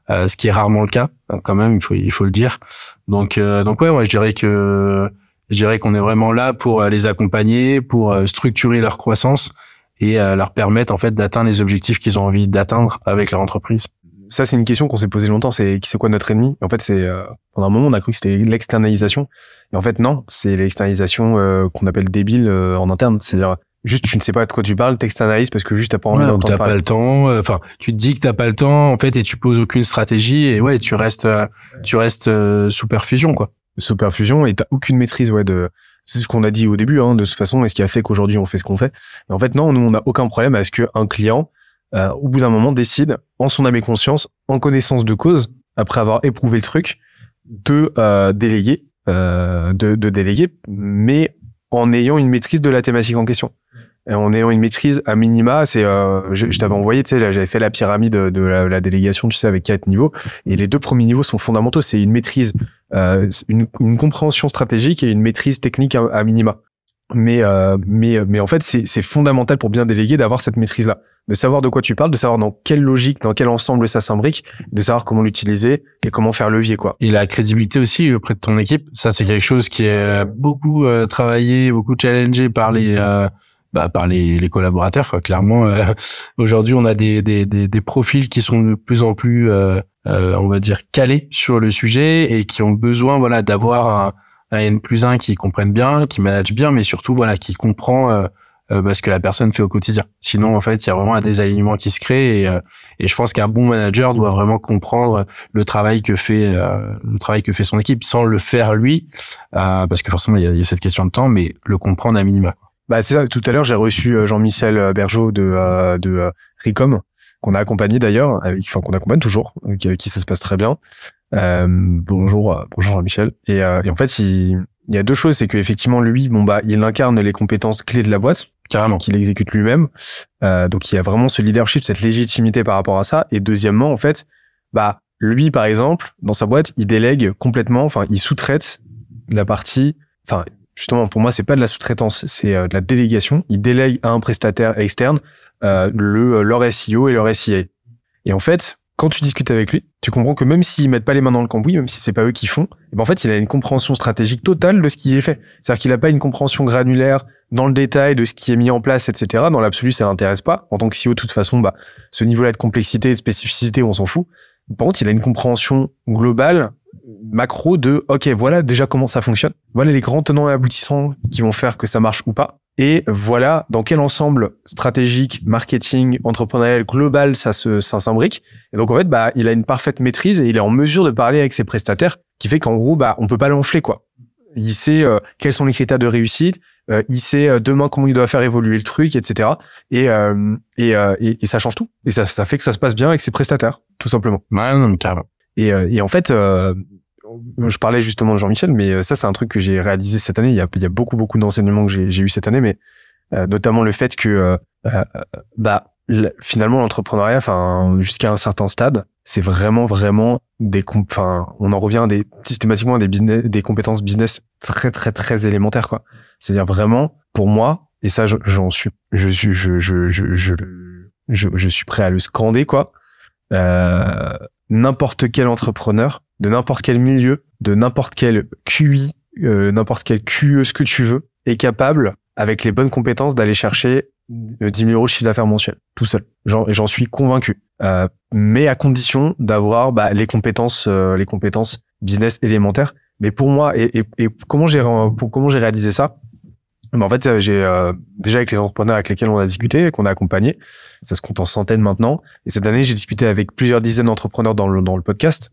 euh, ce qui est rarement le cas, euh, quand même, il faut il faut le dire. Donc euh, donc ouais, ouais, je dirais que je dirais qu'on est vraiment là pour euh, les accompagner, pour euh, structurer leur croissance et euh, leur permettre en fait d'atteindre les objectifs qu'ils ont envie d'atteindre avec leur entreprise. ça c'est une question qu'on s'est posée longtemps c'est c'est quoi notre ennemi? En fait c'est euh, pendant un moment on a cru que c'était l'externalisation et en fait non c'est l'externalisation euh, qu'on appelle débile euh, en interne c'est-à-dire juste tu ne sais pas de quoi tu parles t'externalises parce que juste t'as pas envie Ouais, ou d'entendre t'as pas le temps. euh, Enfin, tu te dis que t'as pas le temps, en fait, et tu poses aucune stratégie, et ouais, tu restes, euh, tu restes euh, sous perfusion, quoi. sous perfusion et t'as aucune maîtrise ouais de c'est ce qu'on a dit au début hein, de toute façon et ce qui a fait qu'aujourd'hui on fait ce qu'on fait? Et en fait non nous on n'a aucun problème à ce qu'un client euh, au bout d'un moment décide en son âme et conscience en connaissance de cause après avoir éprouvé le truc de euh, déléguer euh, de, déléguer mais en ayant une maîtrise de la thématique en question en ayant une maîtrise à minima, c'est, euh, je, je t'avais envoyé, tu sais, j'avais fait la pyramide de, de la, la délégation, tu sais, avec quatre niveaux. Et les deux premiers niveaux sont fondamentaux. C'est une maîtrise, euh, une, une compréhension stratégique et une maîtrise technique à, minima. Mais, euh, mais, mais en fait, c'est fondamental pour bien déléguer d'avoir cette maîtrise-là, de savoir de quoi tu parles, de savoir dans quelle logique, dans quel ensemble ça s'imbrique, de savoir comment l'utiliser et comment faire levier, quoi. Et la crédibilité aussi auprès de ton équipe, ça c'est quelque chose qui est beaucoup euh, travaillé, beaucoup challengé par les euh, bah, par les, les collaborateurs. Quoi. Clairement, euh, aujourd'hui, on a des, des, des, des profils qui sont de plus en plus, euh, euh, on va dire, calés sur le sujet et qui ont besoin, voilà, d'avoir un, un N plus 1 qui comprenne bien, qui manage bien, mais surtout, voilà, qui comprend euh, euh, bah, ce que la personne fait au quotidien. Sinon, en fait, il y a vraiment un désalignement qui se crée et, euh, et je pense qu'un bon manager doit vraiment comprendre le travail que fait le travail que fait son équipe sans le faire lui, parce que forcément, il y, a, y a cette question de temps, mais le comprendre à minima. Bah c'est ça. Tout à l'heure, j'ai reçu euh, Jean-Michel euh, Bergeau de euh, de euh, Ricom qu'on a accompagné d'ailleurs, enfin qu'on accompagne toujours, avec avec qui ça se passe très bien. Euh, bonjour, bonjour Jean-Michel. Et, euh, et en fait, il, il y a deux choses, c'est qu'effectivement lui, bon bah, il incarne les compétences clés de la boîte, Carrément. qu'il exécute lui-même. Euh, donc il y a vraiment ce leadership, cette légitimité par rapport à ça. Et deuxièmement, en fait, bah lui par exemple, dans sa boîte, il délègue complètement, enfin il sous-traite la partie, enfin justement pour moi c'est pas de la sous-traitance, c'est euh, de la délégation. Il délègue à un prestataire externe euh, le leur SEO et leur SIA. Et en fait, quand tu discutes avec lui, tu comprends que même s'ils mettent pas les mains dans le cambouis, même si c'est pas eux qui font, eh ben en fait, il a une compréhension stratégique totale de ce qui est fait. C'est-à-dire qu'il a pas une compréhension granulaire dans le détail de ce qui est mis en place, etc. Dans l'absolu, ça l'intéresse pas. En tant que CEO, de toute façon, bah, ce niveau-là de complexité et de spécificité, on s'en fout. Par contre, il a une compréhension globale, macro de, OK, voilà déjà comment ça fonctionne. Voilà les grands tenants et aboutissants qui vont faire que ça marche ou pas. Et voilà dans quel ensemble stratégique, marketing, entrepreneurial, global ça se, ça s'imbrique. Et donc, en fait, bah, il a une parfaite maîtrise et il est en mesure de parler avec ses prestataires, qui fait qu'en gros, bah, on peut pas l'enfler, quoi. Il sait euh, quels sont les critères de réussite, euh, il sait euh, demain comment il doit faire évoluer le truc, etc. Et, euh, et, euh, et, et ça change tout. Et ça, ça fait que ça se passe bien avec ses prestataires, tout simplement. Ouais, non, mais carrément. Et, euh, et en fait, euh, je parlais justement de Jean-Michel, mais euh, ça, c'est un truc que j'ai réalisé cette année. Il y a, beaucoup, beaucoup d'enseignements que j'ai eu cette année, mais euh, notamment le fait que, euh, euh, bah, finalement, l'entrepreneuriat, enfin, jusqu'à un certain stade, c'est vraiment, vraiment des, enfin, on en revient à des systématiquement à des business, des compétences business très, très, très élémentaires, quoi. C'est-à-dire vraiment, pour moi, et ça, je- j'en suis, je suis, je, je, je, je, je, je suis prêt à le scander, quoi. Euh, n'importe quel entrepreneur de n'importe quel milieu, de n'importe quel QI, euh, n'importe quel QE, ce que tu veux, est capable, avec les bonnes compétences, d'aller chercher euh, 10 000 euros de chiffre d'affaires mensuel, tout seul. J'en, suis convaincu. Euh, mais à condition d'avoir bah, les compétences, euh, les compétences business élémentaires. Mais pour moi, et, et, et comment j'ai pour comment j'ai réalisé ça? Mais en fait, j'ai euh, déjà avec les entrepreneurs avec lesquels on a discuté, qu'on a accompagné, ça se compte en centaines maintenant. Et cette année, j'ai discuté avec plusieurs dizaines d'entrepreneurs dans le dans le podcast.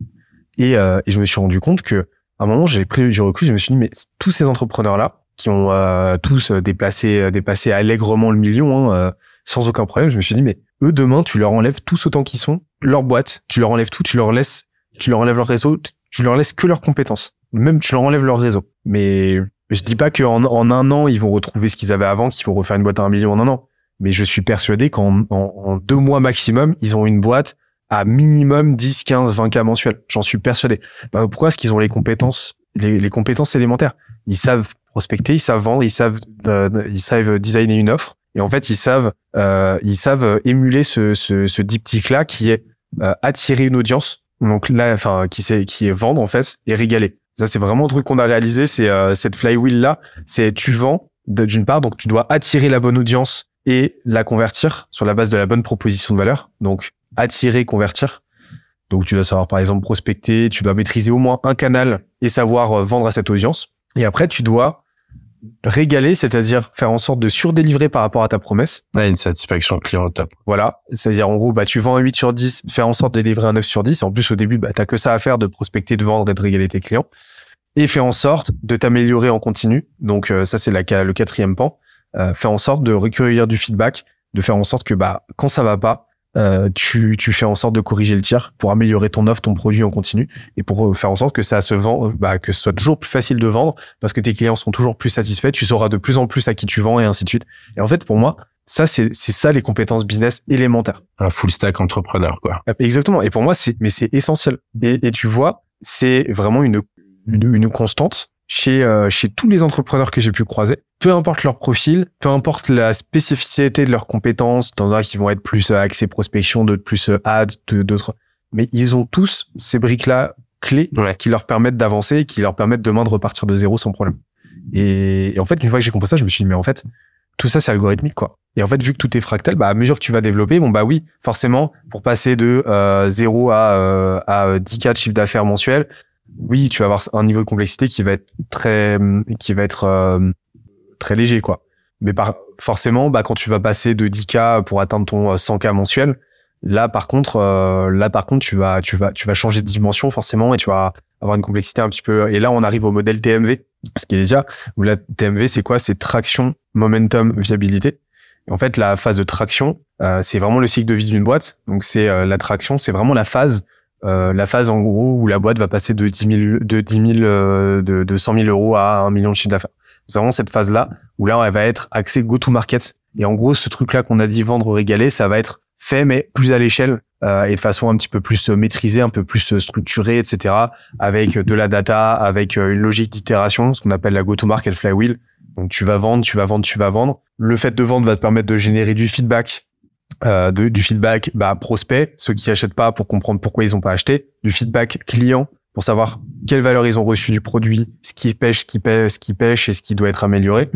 Et, euh, et je me suis rendu compte que à un moment, j'ai pris du recul, je me suis dit, mais tous ces entrepreneurs-là, qui ont euh, tous euh, déplacé, euh, dépassé allègrement le million, hein, euh, sans aucun problème, je me suis dit, mais eux, demain, tu leur enlèves tous autant qu'ils sont, leur boîte, tu leur enlèves tout, tu leur laisses, tu leur enlèves leur réseau, tu leur laisses que leurs compétences. Même tu leur enlèves leur réseau. Mais je dis pas qu'en en un an, ils vont retrouver ce qu'ils avaient avant, qu'ils vont refaire une boîte à un million en un an. Mais je suis persuadé qu'en en, en deux mois maximum, ils ont une boîte à minimum 10, 15, 20 cas mensuels. J'en suis persuadé. Bah, pourquoi Parce qu'ils ont les compétences, les, les compétences élémentaires? Ils savent prospecter, ils savent vendre, ils savent, euh, ils savent designer une offre. Et en fait, ils savent, euh, ils savent émuler ce, ce, ce diptyque là qui est euh, attirer une audience. Donc là, enfin, qui c'est, qui est vendre en fait et régaler. Ça, c'est vraiment un truc qu'on a réalisé. C'est euh, cette flywheel là. C'est tu vends d'une part, donc tu dois attirer la bonne audience et la convertir sur la base de la bonne proposition de valeur. Donc attirer, convertir. Donc tu dois savoir par exemple prospecter, tu dois maîtriser au moins un canal et savoir euh, vendre à cette audience. Et après tu dois régaler, c'est-à-dire faire en sorte de surdélivrer par rapport à ta promesse. Ouais, une satisfaction client top. Voilà, c'est-à-dire en gros bah tu vends un 8 sur 10, faire en sorte de délivrer un 9 sur 10 et en plus au début bah t'as que ça à faire de prospecter, de vendre et de régaler tes clients et faire en sorte de t'améliorer en continu. Donc euh, ça c'est la, le quatrième pan, euh, faire en sorte de recueillir du feedback, de faire en sorte que bah quand ça va pas, euh, tu, tu fais en sorte de corriger le tir pour améliorer ton offre, ton produit en continu et pour euh, faire en sorte que ça se vend, bah, que ce soit toujours plus facile de vendre parce que tes clients sont toujours plus satisfaits, tu sauras de plus en plus à qui tu vends et ainsi de suite. Et en fait, pour moi, ça, c'est ça les compétences business élémentaires. Un full stack entrepreneur, quoi. Exactement. Et pour moi, c'est, mais c'est essentiel. Et, et tu vois, c'est vraiment une, une, une constante chez, euh, chez tous les entrepreneurs que j'ai pu croiser, peu importe leur profil, peu importe la spécificité de leurs compétences, t'en as qui vont être plus euh, axés prospection, d'autres plus euh, ads, d'autres, mais ils ont tous ces briques-là clés qui leur permettent d'avancer, qui leur permettent demain de repartir de zéro sans problème. Et, en fait, une fois que j'ai compris ça, je me suis dit, mais en fait, tout ça, c'est algorithmique, quoi. Et en fait, vu que tout est fractal, bah, à mesure que tu vas développer, bon, bah oui, forcément, pour passer de euh, 0 à, à 10K de chiffre d'affaires mensuel, oui, tu vas avoir un niveau de complexité qui va être très, qui va être euh, très léger, quoi. Mais par, forcément, bah, quand tu vas passer de 10K pour atteindre ton 100K euh, mensuel, là, par contre, euh, là, par contre, tu vas, tu vas, tu vas changer de dimension, forcément, et tu vas avoir une complexité un petit peu, et là, on arrive au modèle TMV, ce qui est déjà, où la TMV, c'est quoi? C'est traction, momentum, viabilité. en fait, la phase de traction, c'est vraiment le cycle de vie d'une boîte. Donc, c'est la traction, c'est vraiment la phase euh, la phase en gros où la boîte va passer de 10 000, de 10 000, euh, de, de 100 000 euros à 1 million de chiffre d'affaires. C'est vraiment cette phase-là où là, elle va être axée go-to-market. Et en gros, ce truc-là qu'on a dit vendre régaler, ça va être fait, mais plus à l'échelle euh, et de façon un petit peu plus maîtrisée, un peu plus structurée, etc. Avec de la data, avec une logique d'itération, ce qu'on appelle la go-to-market flywheel. Donc tu vas vendre, tu vas vendre, tu vas vendre. Le fait de vendre va te permettre de générer du feedback euh, de, du feedback bah, prospect, ceux qui achètent pas pour comprendre pourquoi ils ont pas acheté, du feedback client pour savoir quelle valeur ils ont reçu du produit, ce qui pêche, ce qui pêche, ce qui pêche et ce qui doit être amélioré.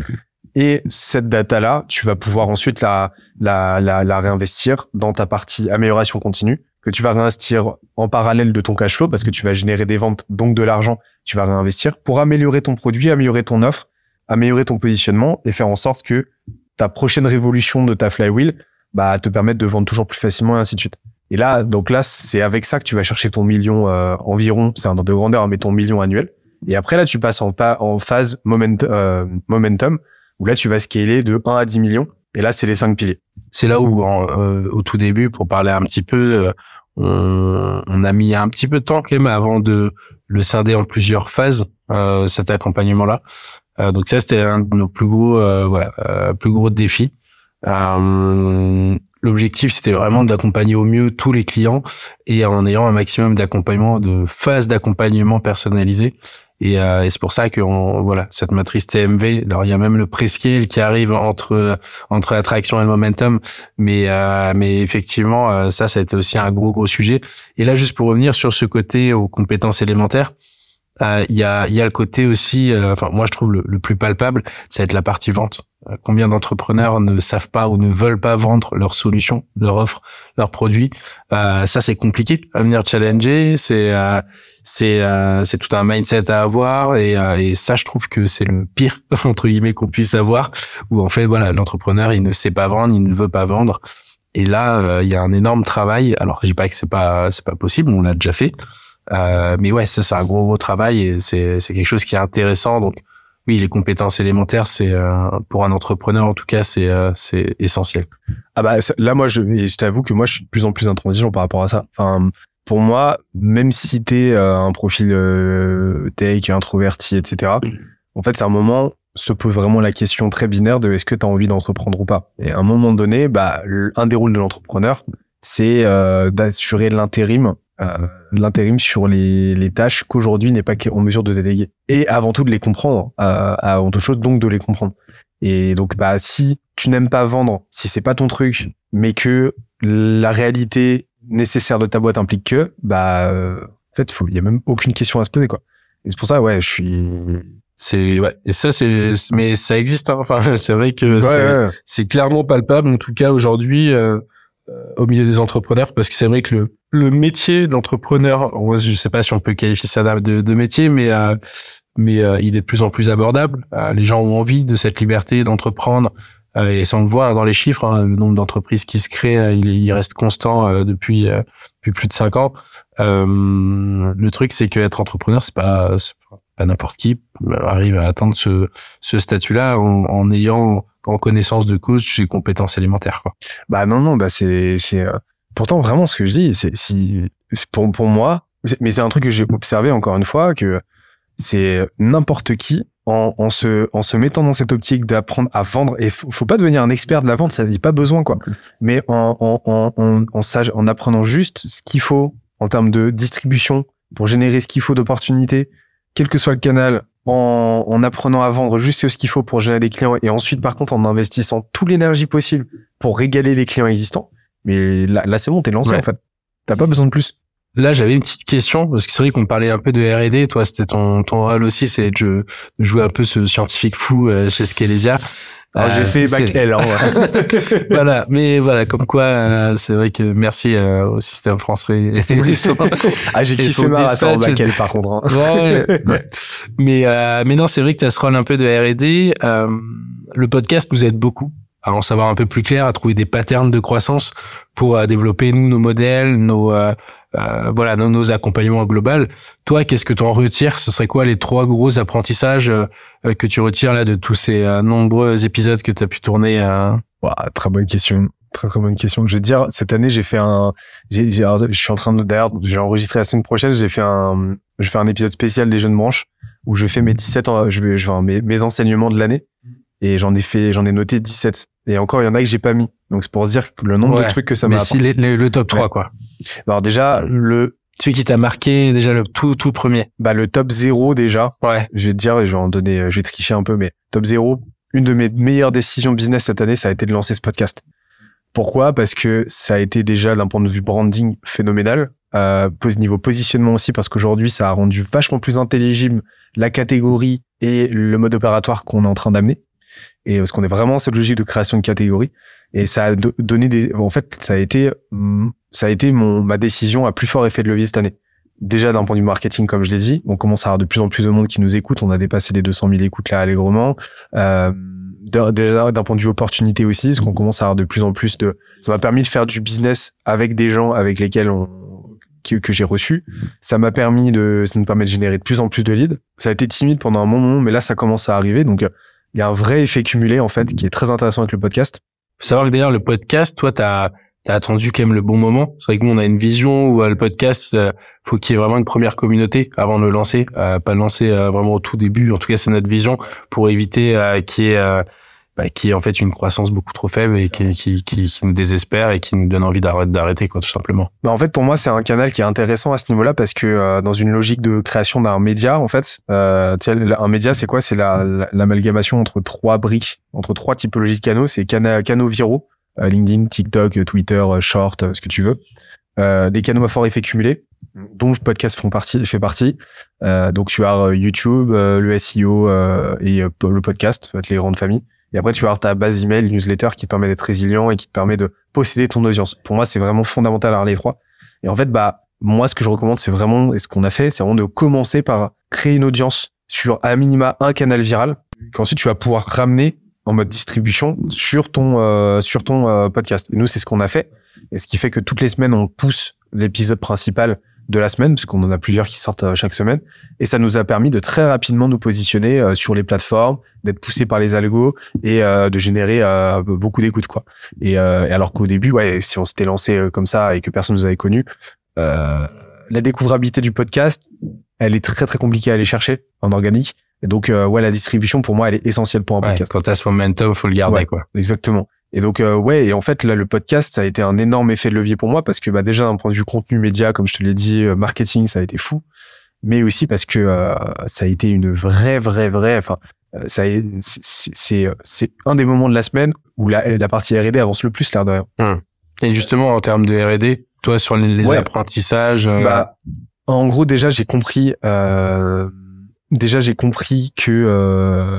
Et cette data-là, tu vas pouvoir ensuite la, la, la, la, réinvestir dans ta partie amélioration continue, que tu vas réinvestir en parallèle de ton cash flow parce que tu vas générer des ventes, donc de l'argent, tu vas réinvestir pour améliorer ton produit, améliorer ton offre, améliorer ton positionnement et faire en sorte que ta prochaine révolution de ta flywheel, bah, te permettre de vendre toujours plus facilement et ainsi de suite. Et là, donc là, c'est avec ça que tu vas chercher ton million euh, environ, c'est un ordre de grandeur, mais ton million annuel. Et après, là, tu passes en, en phase moment, euh, momentum, où là, tu vas scaler de 1 à 10 millions. Et là, c'est les cinq piliers. C'est là où, euh, au tout début, pour parler un petit peu, on, on, a mis un petit peu de temps quand même avant de le scinder en plusieurs phases, cet accompagnement-là. donc ça, c'était un de nos plus gros, voilà, plus gros défis. Euh, L'objectif, c'était vraiment d'accompagner au mieux tous les clients et en ayant un maximum d'accompagnement, de phases d'accompagnement personnalisées. Et, euh, et c'est pour ça que voilà cette matrice TMV. Alors il y a même le prescale qui arrive entre entre l'attraction et le momentum, mais euh, mais effectivement euh, ça ça a été aussi un gros gros sujet. Et là juste pour revenir sur ce côté aux compétences élémentaires, euh, il y a il y a le côté aussi. enfin moi je trouve le, le plus palpable, ça va être la partie vente. Euh, combien d'entrepreneurs ne savent pas ou ne veulent pas vendre leurs solutions, leur offre, leurs produits euh, Ça, c'est compliqué à venir challenger. C'est euh, c'est euh, c'est tout un mindset à avoir et, et ça, je trouve que c'est le pire entre guillemets qu'on puisse avoir. Où en fait, voilà, l'entrepreneur, il ne sait pas vendre, il ne veut pas vendre. Et là, il y a un énorme travail. Alors, je dis pas que c'est pas c'est pas possible, on l'a déjà fait. mais ouais, ça, c'est un gros gros travail et c'est c'est quelque chose qui est intéressant. Donc oui, les compétences élémentaires, c'est euh, pour un entrepreneur en tout cas, c'est euh, c'est essentiel. Ah bah là, moi, je, je t'avoue que moi, je suis de plus en plus en transition par rapport à ça. Enfin, pour moi, même si t'es euh, un profil euh, tech, introverti, etc. En fait, c'est un moment se pose vraiment la question très binaire de est-ce que tu as envie d'entreprendre ou pas? Et à un moment donné, bah, un des rôles de l'entrepreneur, c'est d'assurer l'intérim euh, l'intérim sur les, les tâches qu'aujourd'hui n'est pas en mesure de déléguer. Et avant tout de les comprendre, euh, avant toute chose, donc de les comprendre. Et donc, bah, si tu n'aimes pas vendre, si c'est pas ton truc, mais que la réalité nécessaire de ta boîte implique que, bah, euh, en fait, il y a même aucune question à se poser, quoi. Et c'est pour ça, ouais, je suis, c'est ouais et ça c'est mais ça existe hein. enfin c'est vrai que c'est clairement palpable en tout cas aujourd'hui euh, au milieu des entrepreneurs parce que c'est vrai que le le métier d'entrepreneur, je sais pas si on peut qualifier ça de, de métier, mais euh, mais euh, il est de plus en plus abordable. Euh, les gens ont envie de cette liberté d'entreprendre et sans le voir dans les chiffres, hein, le nombre d'entreprises qui se créent, il, il reste constant depuis depuis plus de cinq ans. le truc, c'est qu'être entrepreneur, c'est pas pas n'importe qui arrive à atteindre ce ce statut-là en, en ayant en connaissance de cause ses compétences élémentaires quoi. Bah non non bah c'est c'est pourtant, vraiment, ce que je dis, c'est si, pour, pour moi, mais c'est un truc que j'ai observé encore une fois, que c'est n'importe qui en, en se, en se mettant dans cette optique d'apprendre à vendre. Et faut, faut pas devenir un expert de la vente, ça n'y a pas besoin, quoi. Mais en, en, en, en, en, sage- en apprenant juste ce qu'il faut en termes de distribution pour générer ce qu'il faut d'opportunités, quel que soit le canal, en, en apprenant à vendre juste ce qu'il faut pour générer des clients et ensuite, par contre, en investissant toute l'énergie possible pour régaler les clients existants. Mais là, là c'est bon, t'es lancé, Ouais. en fait. T'as pas besoin de plus. Là, j'avais une petite question parce que c'est vrai qu'on parlait un peu de R&D. Toi, c'était ton ton rôle aussi, c'est de, de jouer un peu ce scientifique fou euh, chez Skelesia. Alors, j'ai Euh, fait bac L, hein, ouais. voilà, mais voilà, comme quoi, euh, c'est vrai que merci euh, au système français. Ah, j'ai kiffé ma race en bac L, par contre. hein. Ouais, ouais. Mais euh, mais non, c'est vrai que tu as ce rôle un peu de R&D. Euh, le podcast nous aide beaucoup à en savoir un peu plus clair, à trouver des patterns de croissance pour euh, développer nous nos modèles, nos euh, euh, voilà nos, nos accompagnements global. Toi, qu'est-ce que tu en retires? Ce serait quoi les trois gros apprentissages euh, que tu retires là de tous ces euh, nombreux épisodes que tu as pu tourner euh... Ouah, très bonne question. Très très bonne question. Je veux dire, cette année, j'ai fait un, j'ai, j'ai- je suis en train de, d'ailleurs, j'ai enregistré la semaine prochaine, j'ai fait un, je fais un épisode spécial des jeunes branches où je fais mes 17 ans, je vais, je vais, mes enseignements de l'année et j'en ai fait, j'en ai noté 17. Et encore, il y en a que j'ai pas mis. Donc c'est pour dire que le nombre Ouais. de trucs que ça Mais m'a si les- les- le top 3 Ouais. quoi. Alors déjà, le, Celui qui t'a marqué déjà le tout tout premier. bah, le top 0 déjà, Ouais. je vais te dire, je vais en donner, je vais tricher un peu, mais top 0, une de mes meilleures décisions business cette année, ça a été de lancer ce podcast. Pourquoi? Parce que ça a été déjà d'un point de vue branding phénoménal, euh, niveau positionnement aussi, parce qu'aujourd'hui, ça a rendu vachement plus intelligible la catégorie et le mode opératoire qu'on est en train d'amener. Et parce qu'on est vraiment cette logique de création de catégorie. Et ça a do- donné des, en fait, ça a été, hum, ça a été mon, ma décision à plus fort effet de levier cette année déjà d'un point de vue marketing, comme je l'ai dit, on commence à avoir de plus en plus de monde qui nous écoute. On a dépassé les 200 000 écoutes là allègrement. Euh, déjà d'un point de vue opportunité aussi, parce qu'on commence à avoir de plus en plus de. Ça m'a permis de faire du business avec des gens avec lesquels on que, j'ai reçus. Ça m'a permis de, ça nous permet de générer de plus en plus de leads. Ça a été timide pendant un moment, mais là ça commence à arriver. Donc euh, il y a un vrai effet cumulé en fait qui est très intéressant avec le podcast. Faut savoir que d'ailleurs le podcast, toi, t'as as attendu quand même le bon moment. C'est vrai que nous, on a une vision où euh, le podcast, euh, faut qu'il y ait vraiment une première communauté avant de le lancer, euh, pas le lancer euh, vraiment au tout début. En tout cas, c'est notre vision pour éviter euh, qu'il y ait bah, qu'il y ait en fait une croissance beaucoup trop faible et qui, qui, qui, qui nous désespère et qui nous donne envie d'arrêter, quoi, tout simplement. Bah, en fait, pour moi, c'est un canal qui est intéressant à ce niveau-là parce que euh, dans une logique de création d'un média, en fait, euh, un média, c'est quoi? C'est la- la- l'amalgamation entre trois briques, entre trois typologies de canaux. C'est cana- canaux viraux, euh, LinkedIn, TikTok, Twitter, euh, Short, euh, ce que tu veux. Euh, des canaux à fort effet cumulé, dont le podcast font partie, fait partie. Euh, donc, tu as euh, YouTube, euh, le SEO euh, et euh, le podcast, les grandes familles. Et après, tu vas avoir ta base email, newsletter qui te permet d'être résilient et qui te permet de posséder ton audience. Pour moi, c'est vraiment fondamental à les trois. Et en fait, bah, moi, ce que je recommande, c'est vraiment, et ce qu'on a fait, c'est vraiment de commencer par créer une audience sur à minima un canal viral, qu'ensuite tu vas pouvoir ramener en mode distribution sur ton euh, sur ton euh, podcast. Et nous, c'est ce qu'on a fait. Et ce qui fait que toutes les semaines, on pousse l'épisode principal de la semaine, parce qu'on en a plusieurs qui sortent euh, chaque semaine. Et ça nous a permis de très rapidement nous positionner euh, sur les plateformes, d'être poussé par les algos et euh, de générer euh, beaucoup d'écoutes, quoi. Et, euh, alors qu'au début, ouais, si on s'était lancé comme ça et que personne nous avait connu, euh, la découvrabilité du podcast, elle est très très compliquée à aller chercher en organique. Et donc, euh, ouais, la distribution pour moi, elle est essentielle pour un Ouais, podcast. quand t'as ce momentum, faut le garder Ouais. quoi. Exactement. Et donc, euh, ouais, et en fait, là, le podcast, ça a été un énorme effet de levier pour moi parce que, bah, déjà, d'un point de vue contenu média, comme je te l'ai dit, euh, marketing, ça a été fou. Mais aussi parce que euh, ça a été une vraie, vraie, vraie, enfin, euh, ça, c'est, c'est, c'est un des moments de la semaine où la, la partie R&D avance le plus, l'air de rien. Et justement, en termes de R&D, toi, sur les, les Ouais. apprentissages, euh, Bah, en gros, déjà, j'ai compris, euh, déjà, j'ai compris que euh,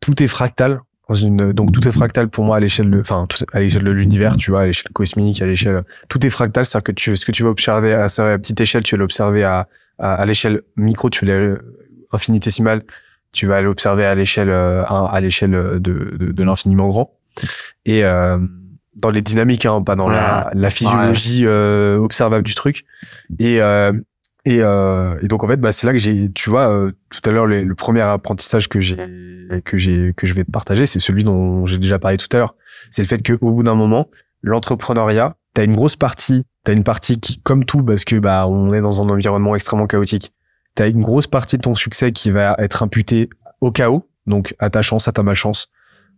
tout est fractal. Dans une, donc tout est fractal pour moi à l'échelle de, enfin, à l'échelle de l'univers, tu vois, à l'échelle cosmique, à l'échelle, tout est fractal, c'est-à-dire que tu, ce que tu vas observer à sa petite échelle, tu vas l'observer à, à, à l'échelle micro, tu l'as infinitésimale, tu vas l'observer à l'échelle, euh, à, à l'échelle de, de, de l'infiniment grand. Et euh, dans les dynamiques, hein, pas dans la, la physiologie euh, observable du truc. Et euh, et, euh, et donc en fait, bah, c'est là que j'ai, tu vois, euh, tout à l'heure le, le premier apprentissage que j'ai, que j'ai, que je vais te partager, c'est celui dont j'ai déjà parlé tout à l'heure. C'est le fait qu'au bout d'un moment, l'entrepreneuriat, t'as une grosse partie, t'as une partie qui, comme tout, parce que bah on est dans un environnement extrêmement chaotique, t'as une grosse partie de ton succès qui va être imputée au chaos, donc à ta chance, à ta malchance,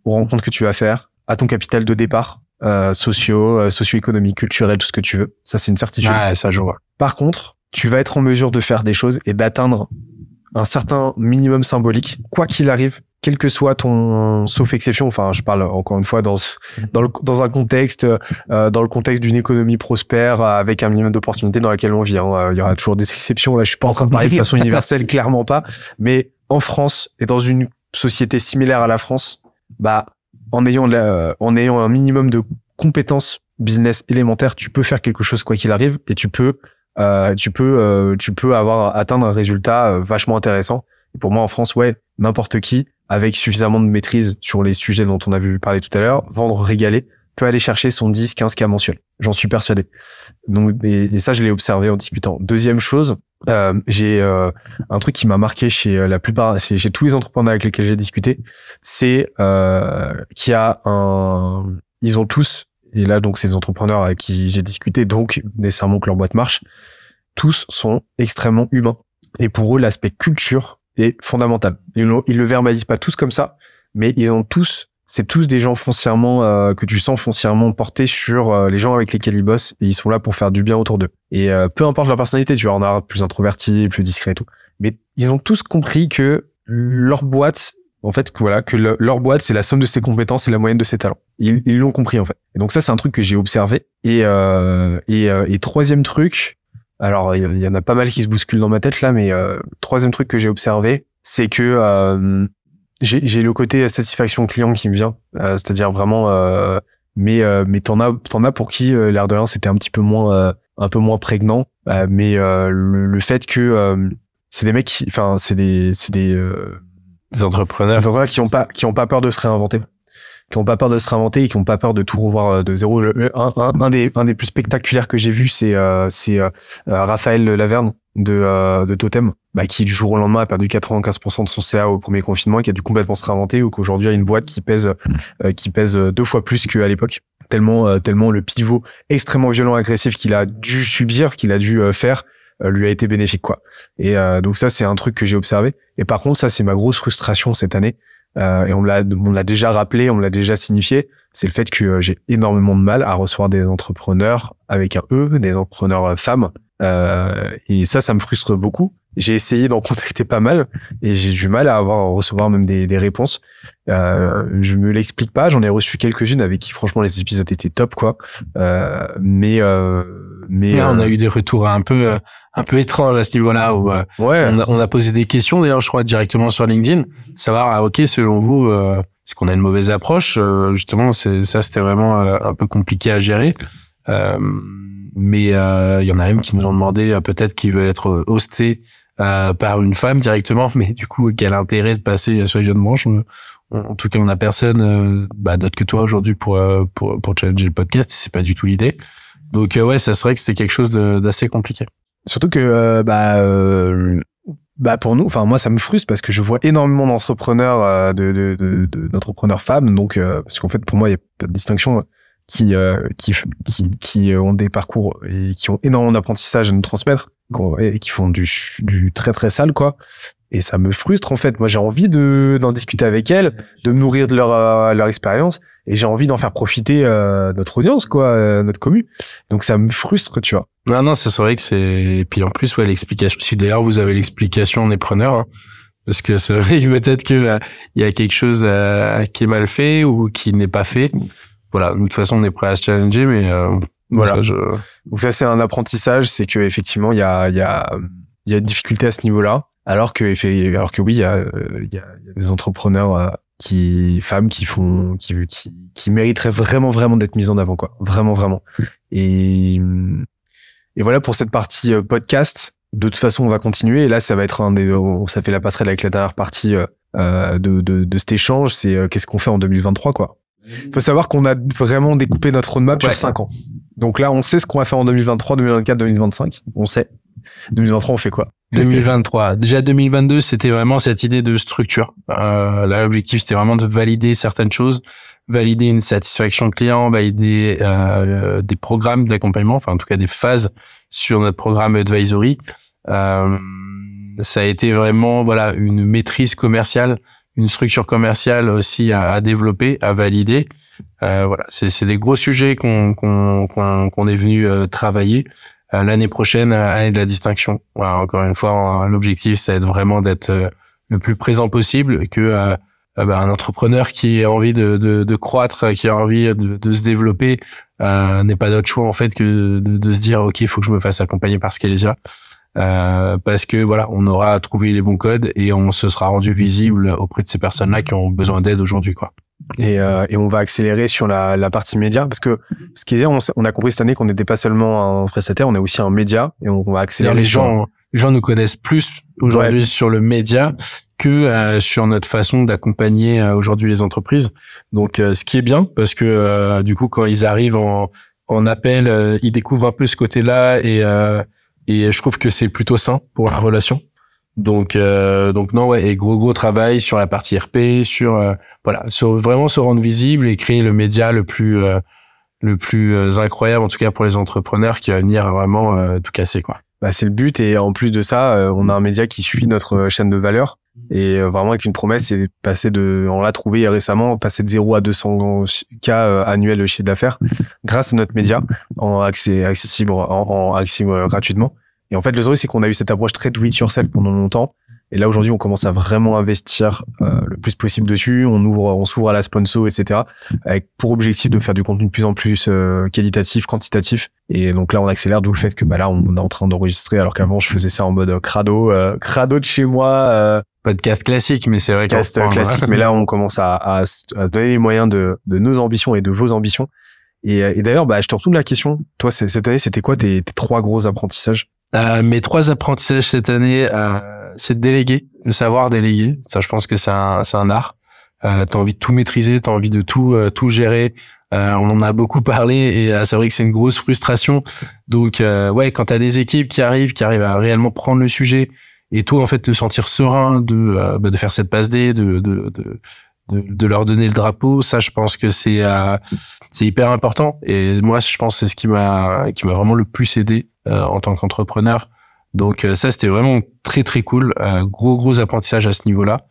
aux rencontres que tu vas faire, à ton capital de départ, euh, sociaux, euh, socio-économique, culturel, tout ce que tu veux. Ça, c'est une certitude. Ouais, ça je vois. Par contre, tu vas être en mesure de faire des choses et d'atteindre un certain minimum symbolique, quoi qu'il arrive, quel que soit ton sauf exception. Enfin, je parle encore une fois dans dans, le, dans un contexte, euh, dans le contexte d'une économie prospère euh, avec un minimum d'opportunités dans laquelle on vit. hein. Euh, Il y aura toujours des exceptions. Là, je suis pas en train de parler de façon universelle, clairement pas. Mais en France et dans une société similaire à la France, bah en ayant la- en ayant un minimum de compétences business élémentaires, tu peux faire quelque chose quoi qu'il arrive et tu peux euh, tu peux euh, tu peux avoir atteindre un résultat euh, vachement intéressant. Pour moi en France, ouais, n'importe qui avec suffisamment de maîtrise sur les sujets dont on a vu parler tout à l'heure, vendre, régaler, peut aller chercher son 10, 15 cas mensuel. J'en suis persuadé. Donc et, et ça je l'ai observé en discutant. Deuxième chose, euh, j'ai euh, un truc qui m'a marqué chez euh, la plupart chez, chez tous les entrepreneurs avec lesquels j'ai discuté, c'est euh, qu'il y a un ils ont tous et là donc ces entrepreneurs avec qui j'ai discuté donc nécessairement que leur boîte marche tous sont extrêmement humains. Et pour eux l'aspect culture est fondamental. Ils, ils le verbalisent pas tous comme ça mais ils ont tous c'est tous des gens foncièrement euh, que tu sens foncièrement portés sur euh, les gens avec lesquels ils bossent et ils sont là pour faire du bien autour d'eux. Et euh, peu importe leur personnalité tu vois on a plus introverti plus discret et tout. Mais ils ont tous compris que leur boîte en fait que voilà que le- leur boîte c'est la somme de ses compétences et la moyenne de ses talents. Ils l'ont compris en fait. Et donc ça c'est un truc que j'ai observé. Et euh, et, euh, et troisième truc alors il y- en a pas mal qui se bousculent dans ma tête là mais euh, troisième truc que j'ai observé c'est que euh, j'ai le côté satisfaction client qui me vient. Euh, c'est-à-dire vraiment euh, mais mais t'en as t'en as pour qui l'air de rien c'était un petit peu moins un peu moins prégnant. Mais le, le fait que c'est des mecs qui enfin c'est des c'est des Des entrepreneurs. qui ont pas qui ont pas peur de se réinventer. Qui ont pas peur de se réinventer et qui ont pas peur de tout revoir euh, de zéro. Le- un, un, un des un des plus spectaculaires que j'ai vu c'est euh, c'est euh, euh, Raphaël Laverne de euh, de Totem bah, qui du jour au lendemain a perdu 95% de son CA au premier confinement et qui a dû complètement se réinventer ou qu'aujourd'hui a une boîte qui pèse euh, qui pèse deux fois plus qu'à l'époque. Tellement tellement le pivot extrêmement violent agressif qu'il a dû subir qu'il a dû faire lui a été bénéfique quoi. Et euh, donc ça c'est un truc que j'ai observé. Et par contre ça c'est ma grosse frustration cette année. Euh, et on me l'a on l'a déjà rappelé on me l'a déjà signifié. C'est le fait que euh, j'ai énormément de mal à recevoir des entrepreneurs avec un E des entrepreneurs euh, femmes euh, et ça ça me frustre beaucoup. J'ai essayé d'en contacter pas mal et j'ai du mal à avoir à recevoir même des, des réponses. Euh, je me l'explique pas. J'en ai reçu quelques-unes avec qui franchement les épisodes étaient top quoi. Euh, mais euh, mais Là, on a euh, eu des retours un peu euh, un peu étranges à ce niveau-là où euh, ouais. on, a, on a posé des questions d'ailleurs je crois directement sur LinkedIn. Savoir ah, ok selon vous euh, est-ce qu'on a une mauvaise approche? Euh, justement c'est ça c'était vraiment euh, un peu compliqué à gérer mais euh, il y en a même qui nous ont demandé euh, peut-être qu'ils veulent être euh, hostés euh, par une femme directement mais du coup quel intérêt de passer sur les jeunes branches Euh, en tout cas on a personne euh, bah, d'autre que toi aujourd'hui pour, euh, pour pour challenger le podcast et c'est pas du tout l'idée. Donc euh, ouais ça serait que c'était quelque chose d'assez compliqué. Surtout que euh, bah euh, bah pour nous, enfin moi ça me frustre parce que je vois énormément d'entrepreneurs euh, de de de- de- d'entrepreneurs femmes. Donc euh, parce qu'en fait pour moi il y a pas de distinction qui euh, qui qui qui ont des parcours et qui ont énormément d'apprentissage à nous transmettre et qui font du du très très sale quoi et ça me frustre en fait moi j'ai envie de d'en discuter avec elles de me nourrir de leur euh, leur expérience et j'ai envie d'en faire profiter euh, notre audience quoi euh, notre commu donc ça me frustre tu vois Non, non, c'est vrai que c'est. Et puis en plus, ouais, l'explication. Si d'ailleurs vous avez l'explication, on est preneur. hein. Parce que c'est vrai peut-être que euh, il y a quelque chose euh, qui est mal fait ou qui n'est pas fait. Voilà. Nous, de toute façon, on est prêt à se challenger, mais euh, Voilà. ça, je... Donc ça c'est un apprentissage, c'est que effectivement il y a il y a il y a une difficulté à ce niveau-là, alors que alors que oui il y a euh, il y a, il y a des entrepreneurs euh, qui femmes qui font qui qui qui mériteraient vraiment vraiment d'être mises en avant quoi, vraiment vraiment. Et et voilà pour cette partie podcast. De toute façon on va continuer et là ça va être un des on- ça fait la passerelle avec la dernière partie de, de de cet échange, c'est euh, qu'est-ce qu'on fait en 2023 quoi. Il faut savoir qu'on a vraiment découpé notre roadmap Ouais. sur 5 ans. Donc là, on sait ce qu'on va faire en 2023, 2024, 2025. On sait. 2023, on fait quoi? 2023. Déjà 2022, c'était vraiment cette idée de structure. Euh, là, l'objectif, c'était vraiment de valider certaines choses, valider une satisfaction client, valider euh, des programmes d'accompagnement, enfin en tout cas des phases sur notre programme advisory. Euh, ça a été vraiment voilà une maîtrise commerciale, une structure commerciale aussi à, à développer, à valider. Euh, voilà, c'est des gros sujets qu'on qu'on qu'on est venu euh, travailler. Euh, l'année prochaine, année de la distinction. Voilà, encore une fois, l'objectif, c'est vraiment d'être le plus présent possible, que bah, un entrepreneur qui a envie de, de, de croître, qui a envie de, de se développer, euh, n'est pas d'autre choix en fait que de, de, se dire ok, il faut que je me fasse accompagner par Scalesia. Euh, parce que voilà, on aura trouvé les bons codes et on se sera rendu visible auprès de ces personnes-là qui ont besoin d'aide aujourd'hui, quoi. Et, euh, et, on va accélérer sur la, la, partie média parce que ce qui est on, on a compris cette année qu'on n'était pas seulement un prestataire, on est aussi un média et on, va accélérer. Les gens, les gens nous connaissent plus aujourd'hui sur le média que euh, sur notre façon d'accompagner euh, aujourd'hui les entreprises. Donc, euh, ce qui est bien parce que du coup, quand ils arrivent en, en appel, ils découvrent un peu ce côté-là et et je trouve que c'est plutôt sain pour la relation. Donc, euh, donc non, ouais, et gros gros travail sur la partie RP, sur euh, voilà, sur vraiment se rendre visible et créer le média le plus euh, le plus euh, incroyable, en tout cas pour les entrepreneurs, qui va venir vraiment tout casser quoi. Bah, c'est le but et en plus de ça, on a un média qui suit notre chaîne de valeur et vraiment avec une promesse, c'est passer de, on l'a trouvé récemment, passer de 0 à 200 cas annuels de chiffre d'affaires grâce à notre média en accès accessible en, en accessible gratuitement. Et en fait, le truc, c'est qu'on a eu cette approche très do it yourself pendant longtemps. Et là, aujourd'hui, on commence à vraiment investir euh, le plus possible dessus. On ouvre, on s'ouvre à la sponsor, etc. Avec pour objectif de faire du contenu de plus en plus euh, qualitatif, quantitatif. Et donc là, on accélère, d'où le fait que bah là, on est en train d'enregistrer, alors qu'avant, je faisais ça en mode crado, euh, crado de chez moi. Euh, Podcast classique, mais c'est vrai. Podcast classique, mais là, on commence à, à, à, se donner les moyens de, de nos ambitions et de vos ambitions. Et, et d'ailleurs, bah, je te retourne la question. Toi, cette année, c'était quoi tes, tes trois gros apprentissages? Euh, mes trois apprentissages cette année, euh, c'est de déléguer, de savoir déléguer. Ça, je pense que c'est un, c'est un art. Euh, t'as envie de tout maîtriser, t'as envie de tout, euh, tout gérer. Euh, on en a beaucoup parlé et euh, c'est vrai que c'est une grosse frustration. Donc, ouais, quand t'as des équipes qui arrivent, qui arrivent à réellement prendre le sujet et toi, en fait, te sentir serein de, bah, de faire cette passe D, de, de, de de, leur donner le drapeau, ça, je pense que c'est c'est hyper important. Et moi, je pense que c'est ce qui m'a qui m'a vraiment le plus aidé euh, en tant qu'entrepreneur. Donc euh, ça, c'était vraiment très très cool. Euh, gros gros apprentissage à ce niveau-là.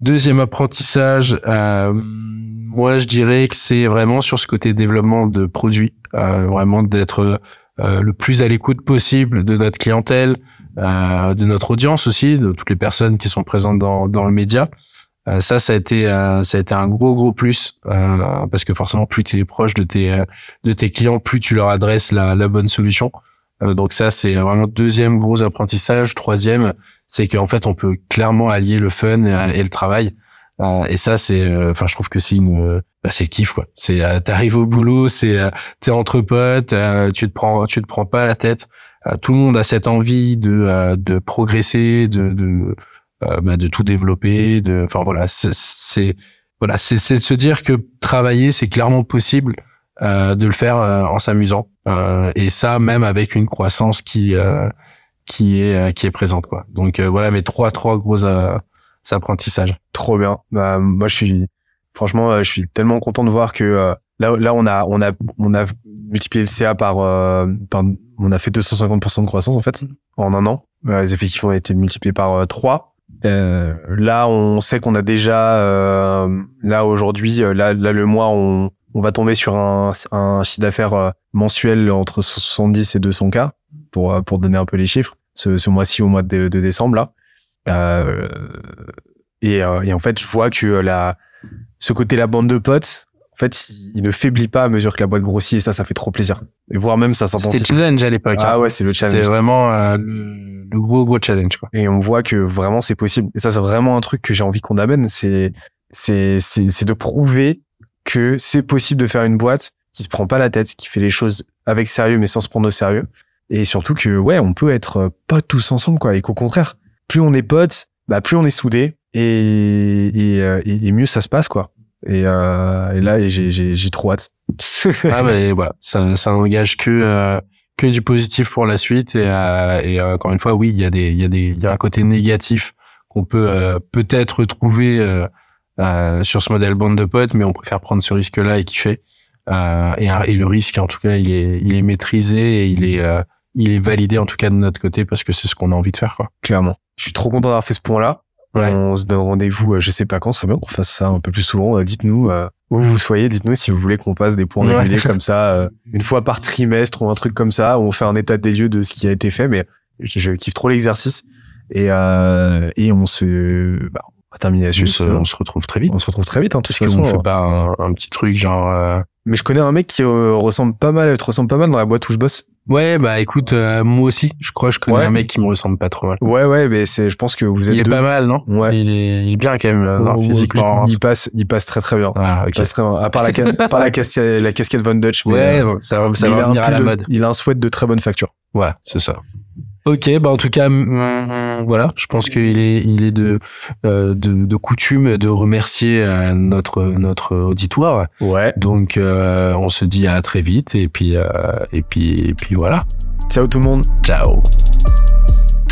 Deuxième apprentissage, moi je dirais que c'est vraiment sur ce côté développement de produits, vraiment d'être le plus à l'écoute possible de notre clientèle, de notre audience aussi, de toutes les personnes qui sont présentes dans, dans le média. Ça, ça a été, ça a été un gros gros plus parce que forcément, plus tu es proche de tes de tes clients, plus tu leur adresses la, la bonne solution. Euh, donc ça, c'est vraiment deuxième gros apprentissage. Troisième, c'est qu'en fait, on peut clairement allier le fun et, le travail. Euh, et ça, c'est, euh, enfin, je trouve que c'est une, bah, c'est le kiff quoi. C'est, t'arrives au boulot, c'est, t'es entre potes, tu te prends, tu te prends pas la tête. tout le monde a cette envie de, de progresser, de, de, bah, de tout développer. De, enfin voilà, c'est, voilà, c'est, c'est de se dire que travailler, c'est clairement possible euh, de le faire euh, en s'amusant euh, et ça même avec une croissance qui qui est qui est présente quoi. Donc voilà mes trois trois gros apprentissages. Trop bien. Bah, moi je suis franchement je suis tellement content de voir que là là on a on a on a multiplié le CA par, par on a fait 250% de croissance en fait en un an. les effectifs ont été multipliés par 3. Euh, là, on sait qu'on a déjà, euh, là aujourd'hui, là, là le mois, on, on va tomber sur un, un chiffre d'affaires euh, mensuel entre 70 et 200 k pour euh, pour donner un peu les chiffres ce, ce mois-ci au mois de, décembre là. Euh, et, euh, et, en fait je vois que la ce côté la bande de potes en fait il, ne faiblit pas à mesure que la boîte grossit et ça ça fait trop plaisir et voire même ça s'intensifie c'était challenge à l'époque ah hein. ouais c'est le challenge c'était vraiment le, le, gros gros challenge quoi et on voit que vraiment c'est possible et ça c'est vraiment un truc que j'ai envie qu'on amène c'est c'est c'est de prouver que c'est possible de faire une boîte qui se prend pas la tête, qui fait les choses avec sérieux mais sans se prendre au sérieux. Et surtout que ouais, on peut être euh, potes tous ensemble quoi. Et qu'au contraire, plus on est potes, bah plus on est soudés et, et, euh, et, mieux ça se passe quoi. Et, euh, et là j'ai j'ai trop hâte. ah mais voilà, ça ça n'engage que euh, que du positif pour la suite. Et, euh, et euh, encore une fois oui il y a des il y a des il y a un côté négatif qu'on peut euh, peut-être trouver sur ce modèle bande de potes mais on préfère prendre ce risque là et kiffer. Et, et le risque en tout cas il est il est maîtrisé et il est il est validé en tout cas de notre côté parce que c'est ce qu'on a envie de faire quoi. Clairement. Je suis trop content d'avoir fait ce point on se donne rendez-vous, je sais pas quand, ce serait bien qu'on fasse ça un peu plus souvent. Dites-nous où vous soyez, dites-nous si vous voulez qu'on fasse des points réguliers comme ça, une fois par trimestre ou un truc comme ça, où on fait un état des lieux de ce qui a été fait. Mais je, kiffe trop l'exercice et euh, et on se bah, on va terminer on se, on se retrouve très vite. On se retrouve très vite. Hein, Parce qu'on fait pas un, un, petit truc genre. Mais je connais un mec qui ressemble pas mal, te ressemble pas mal dans la boîte où je bosse. Ouais, bah écoute, euh, moi aussi, je crois que je connais un mec qui me ressemble pas trop mal. Ouais, ouais, mais c'est, je pense que vous êtes. Il est pas mal, non? Ouais. Il est, il est bien quand même, non, physiquement. Il, passe, il passe très très bien. Ah, ok. Il passe très bien. À part la, par la casquette, la casquette Von Dutch. ouais, bon, ça, ça va venir à la mode. il a un sweat de très bonne facture. Ouais, c'est ça. Ok, bah en tout cas, voilà, je pense qu'il est, il est de, euh, de, de coutume de remercier euh, notre notre auditoire. Ouais. Donc euh, on se dit à très vite et puis euh, et puis et puis voilà. Ciao tout le monde. Ciao.